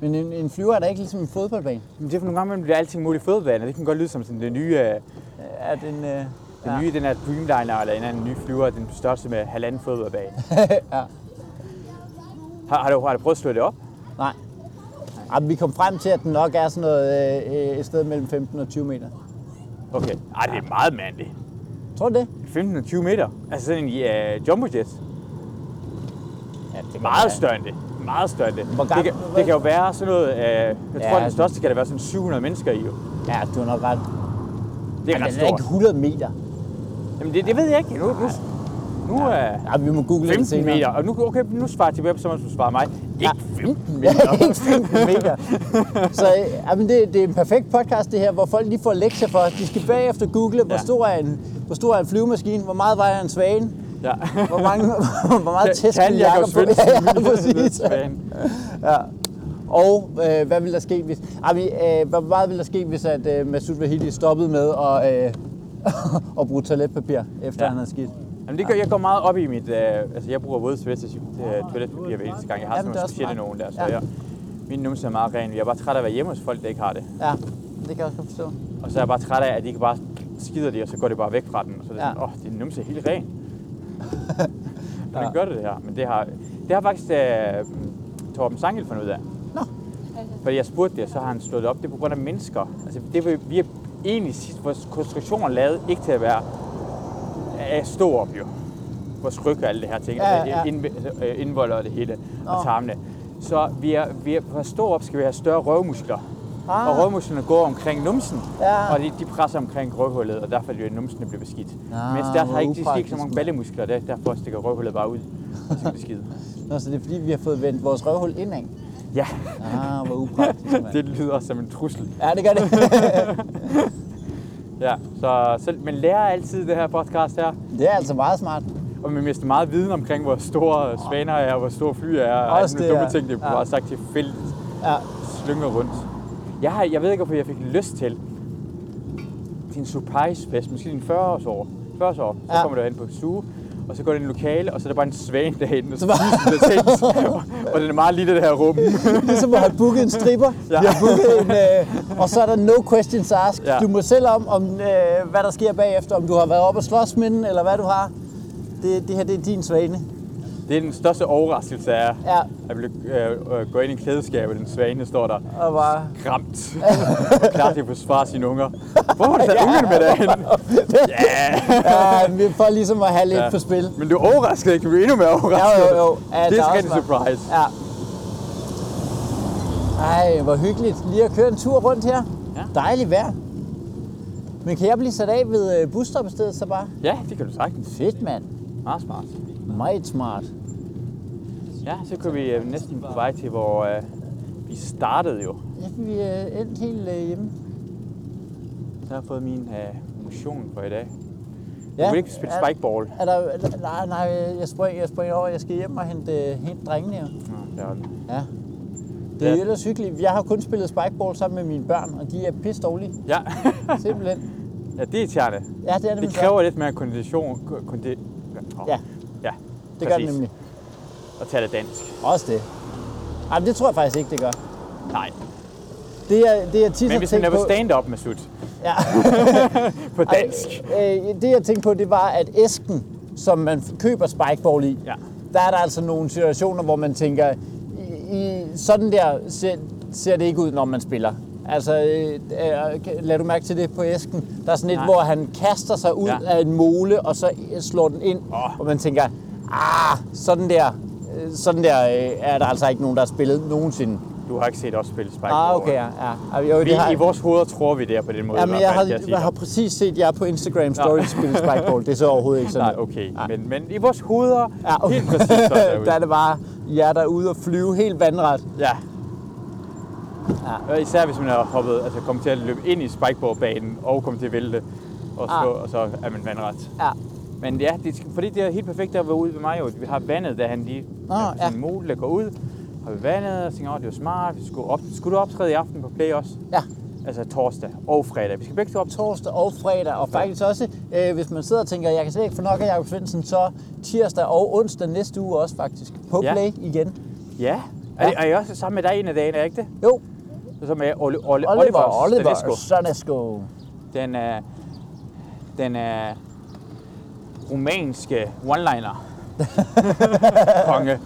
Men en, en flyver er da ikke ligesom en fodboldbane. Men det er for nogle gange, man bliver alting muligt fodboldbane. Det kan godt lyde som sådan den nye, øh, Er den, øh, den nye, den her Dreamliner, eller en anden ny flyver, den største med halvanden fodboldbane. ja. Har, har, du, har du prøvet at slå det op? Nej. Jamen, vi kom frem til, at den nok er sådan noget, øh, øh, et sted mellem 15 og 20 meter. Okay. Ej, det er meget mandigt. Tror du det? 15 og 20 meter. Altså sådan en uh, jumbo jet. Ja, det kan Meget være. større end det. Meget større end det. Hvor Det kan, det kan jo være sådan noget, uh, jeg Ja, tror, den største kan der være sådan 700 mennesker i. Jo. Ja, du har nok ret. Det er Men ret den er ikke stort. 100 meter. Jamen, det, det ved jeg ikke. Nu, nu, nu er Ja, vi må google det 15 senere. meter. Og nu, okay, nu svarer de web, som du svarer mig. Ikke 15 Ja, meter. ikke 15 meter. Så øh, jamen, det, det er en perfekt podcast det her, hvor folk lige får lektier for. De skal bagefter google, hvor Ja. stor er en, hvor stor er en flyvemaskine, hvor meget vejer en svane, Ja. hvor, mange, hvor meget test kan Jakob på. Ja, ja, præcis. Svane? Ja. Og øh, hvad ville der ske, hvis... Ah, vi, øh, hvor meget ville der ske, hvis at, øh, Masoud Vahidi stoppede med at, øh, at bruge toiletpapir, efter Ja. han havde skidt? Jamen, det gør, jeg går meget op i mit... Øh, altså, jeg bruger våde toiletpapir øh, toiletpapir hver eneste gang. Jeg har Jamen, sådan nogle specielle nogen der, så Ja. jeg, min numse er meget ren. Jeg er bare træt af at være hjemme hos folk, der ikke har det. Ja, det kan jeg også godt forstå. Og så er jeg bare træt af, at de ikke bare skider det, og så går det bare væk fra den. Og så er det Ja. sådan, åh, oh, din numse er helt ren. Ja. Hvordan gør det det her? Men det har, det har faktisk øh, Torben Sangel fundet ud af. Nå. Fordi jeg spurgte det, så har han slået det op. Det er på grund af mennesker. Altså, det vi er egentlig sidst, vores konstruktion er lavet ikke til at være at stå op jo. Vores ryg og alle det her ting. Ja, altså, ja. ind, altså, øh, indvolder det hele. Nå. Og tarmene. Så vi er, vi er, for at stå op skal vi have større røvmuskler. Ah. Og røvmusklerne går omkring numsen, Ja. og de, de presser omkring røvhullet, og derfor er jo, numsene bliver beskidt. Ah, Mens der har ikke, de upraktisk, så mange ballemuskler, der, derfor stikker røvhullet bare ud, og så bliver skidt. Nå, så det er fordi, vi har fået vendt vores røvhul indad. Ja, Ah, hvor upraktisk, mand. det lyder som en trussel. Ja, det gør det. Ja, så selv, man lærer altid det her podcast her, det er altså meget smart. og man mister meget viden omkring, hvor store svaner er, og hvor store fly er, og alle dumme ting, det Ja. ja. bare sagt til felt Ja. slynger rundt. Jeg, har, jeg ved ikke, hvorfor jeg fik lyst til. Det din surprise fest, måske din 40 års år. 40 år, så Ja. kommer du hen på stue, og så går ind i en lokale, og så er der bare en svane derinde, og så spiser du ting, og, det er meget lille det her rum. Ligesom at have booket en stripper. Ja. Vi har booket en, øh, og så er der no questions asked. Ja. Du må selv om, om øh, hvad der sker bagefter, om du har været oppe og slås med den, eller hvad du har. Det, det her, det er din svane. Det er den største overraskelse af, Ja, at vi øh, øh, går ind i klædeskabet, den svane står der og bare... skræmt, klar til at forsvare sine unger. Hvor har du taget ungerne med derhen? Ja, Ja, vi får ligesom at have lidt Ja. på spil. men du er overrasket, ikke? Du er endnu mere overrasket. Jo, jo, jo. Ja, det er var- surprise. Ja. Ej, hvor hyggeligt lige at køre en tur rundt her. Ja. Dejligt vejr. Men kan jeg blive sat af ved øh, busstoppestedet så bare? Ja, det kan du sagtens. Fedt, mand. Meget smart. Meget smart. Ja, så kører vi øh, næsten på vej til, hvor øh, vi startede jo. Ja, vi er endt helt øh, hjemme. Så har jeg fået min øh, motion for i dag. Du Ja. vil ikke spille Er- spikeball. Er der, nej, nej, jeg springer, jeg springer over. Jeg skal hjem og hente, hente drengene her. Nå, det er. Ja. Det er Ja. ellers hyggeligt. Jeg har kun spillet spikeball sammen med mine børn, og de er pisse dårlige. Ja. Simpelthen. ja, det er irriterende. Ja, det er det. Det kræver lidt mere kondition. Kondi, oh, Ja, ja, det gør det præcis. nemlig. Og tale dansk. Også det. Ej, det tror jeg faktisk ikke, det gør. Nej. Det er, det er tit Men hvis man laver på... stand-up med sut Ja. på dansk. Ej, øh, det jeg tænkte på, det var, at æsken, som man køber spikeball i, Ja. der er der altså nogle situationer, hvor man tænker, i, i sådan der ser, ser det ikke ud, når man spiller. Altså, øh, øh, lad du mærke til det på æsken. Der er sådan et, Nej. hvor han kaster sig ud Ja. af en mole, og så slår den ind, Åh. og man tænker, ah, sådan der, sådan der øh, er der altså ikke nogen, der har spillet nogensinde. Du har ikke set os spille spikeball. Ah, okay, ja. ja. Jo, Vi, har, I vores hoveder tror vi det er på den måde. Ja, i men hvert jeg har, sige jeg har præcis set jer på Instagram stories spille spikeball. Det er så overhovedet ikke sådan. Nej, okay. Nej. Men, men i vores hoveder, Ja, okay. helt præcis sådan derude. der er det bare jer, der er ude og flyve helt vandret. Ja. Ja. Især hvis man har hoppet, altså kommet til at løbe ind i spikeballbanen og kommet til at vælte og slå, Ah. og så er man vandret. Ja. Men ja, det, fordi det er helt perfekt at være ude ved mig jo. Vi har vandet, da han lige er på ja. en mole, der går ud. Har vi vandet og tænker, åh, det var smart. Vi skulle, op, skulle du optræde i aften på Play også? Ja, Altså torsdag og fredag. Vi skal begge to op. torsdag og fredag, og faktisk også, øh, hvis man sidder og tænker, jeg kan slet ikke få nok af Jacob Svendsen, så tirsdag og onsdag næste uge også faktisk. På Ja. Play igen. Ja. Er, Ja. ja. er I også sammen med dig en af dagene, er ikke det? Jo, Så med Ole, Ole, Oliver, Oliver. Stanesco. Den er, den er romanske one-liner. Konge.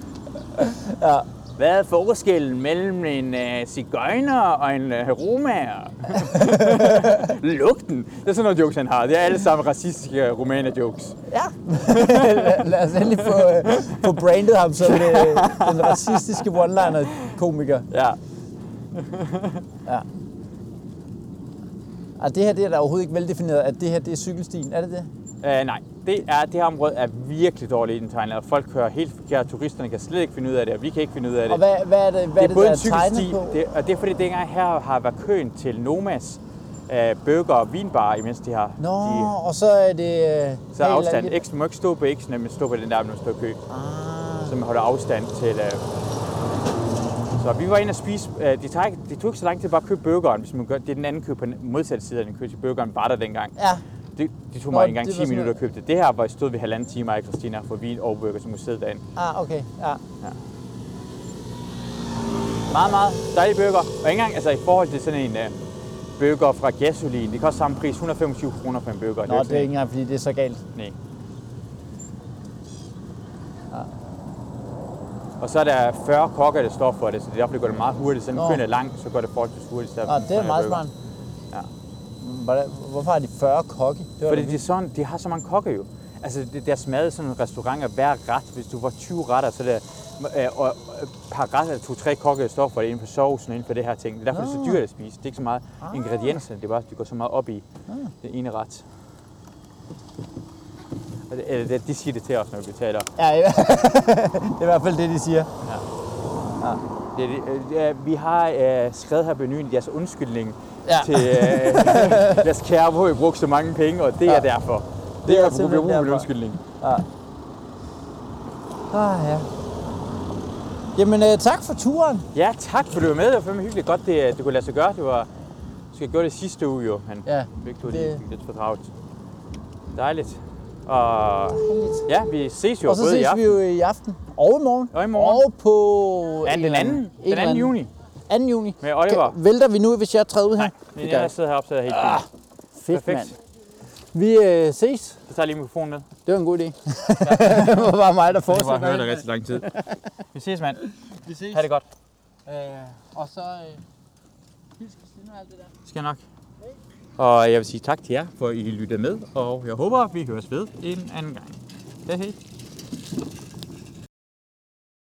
Ja. Hvad er forskellen mellem en uh, cigøjner og en uh, romager? Lugten. Det er sådan nogle jokes, han har. Det er alle sammen racistiske romaner-jokes. Ja, lad, lad os endelig få, øh, få brandet ham som øh, den racistiske one-liner-komiker. Ja. Ja. Og det her det er da overhovedet ikke veldefineret, at det her det er cykelstien. Er det det? Uh, nej, det, er, det her område er virkelig dårligt indtegnet, og folk kører helt forkert. Turisterne kan slet ikke finde ud af det, og vi kan ikke finde ud af det. Og hvad, hvad er det, hvad det er både der en cykelsti, det, og det er fordi, det engang her har været køen til Nomas uh, burger og vinbar, imens de har. Nå, de, og så er det... Øh, så er afstand. X, du må ikke stå på X'ene, men stå på den der, når du står kø. Ah, Så man holder afstand til... Uh, så vi var inde og spise... Uh, det, ikke, det tog ikke så lang tid bare at købe burgeren, hvis man gør, det er den anden kø på den modsatte side af den kø til burgeren, var der dengang. ja. Det, det tog Nå, mig engang det 10 var sådan minutter at købe det. Det her var stod vi halvanden time af Christina for vin og burger, som musede derinde. Ah, okay. Ja. Meget, meget dejlig burger. Og ikke engang altså, i forhold til sådan en uh, burger fra Gasolin, det koster samme pris, 125 kroner for en burger. Nå, det er ikke engang, fordi det er så galt. Nej. Og så er der 40 kokker, der står for det, så det er derfor, det går det meget hurtigt. Så Nå. når køen er lang, så går det forholdsvis hurtigt. Nå, det er meget smart. Ja. Hvordan, hvorfor har de 40 kokke? Det var Fordi de, sådan, de har så mange kokke jo. Altså, det, deres mad sådan en restaurant er hver ret. Hvis du får 20 retter, så er det øh, og, og, per ret er det to-tre kokke, der står for det inden for sovsen og inden for det her ting. Det er derfor, det er så Nå. dyrt at spise. Det er ikke så meget Ah. ingredienser, det er bare, de går så meget op i det ene ret. Det, eller det, de siger det til os, når vi betaler. Ja, ja. det er i hvert fald det, de siger. Det, det, øh, det, er- vi har øh, skrevet her på menuen jeres undskyldning Ja. til øh, kære, hvor I brugte så mange penge, og det er Ja. derfor. Det, Det er er, er simpelthen brug for en derfor. undskyldning. Ah, ja. Jamen, øh, tak for turen. Ja, tak for du var med. Det var fandme hyggeligt godt, det, det kunne lade sig gøre. Det var skal have gjort det sidste uge jo, men Ja, det- det... fik lidt for travlt. Dejligt. Og ja, vi ses jo og så både i ses aften vi jo i aften og i morgen. Og i morgen. Og på... Ja, en den anden, en den 2. juni 2. juni. med Oliver. Kan, vælter vi nu, hvis jeg træder ud her? Nej, men Det jeg sidder heroppe, så er jeg helt Ah, fint. Fedt, perfekt. mand. Vi øh, ses. Så tager jeg lige mikrofonen med. Det var en god idé. det var bare mig, der Det var bare det rigtig lang tid. Vi ses, mand. Vi ses. Ha' det godt. Øh, og så... Øh, hils Christina og alt det der. Skal jeg nok. Og jeg vil sige tak til jer, for at I lyttede med, og jeg håber, vi høres ved en anden gang. Hej hej.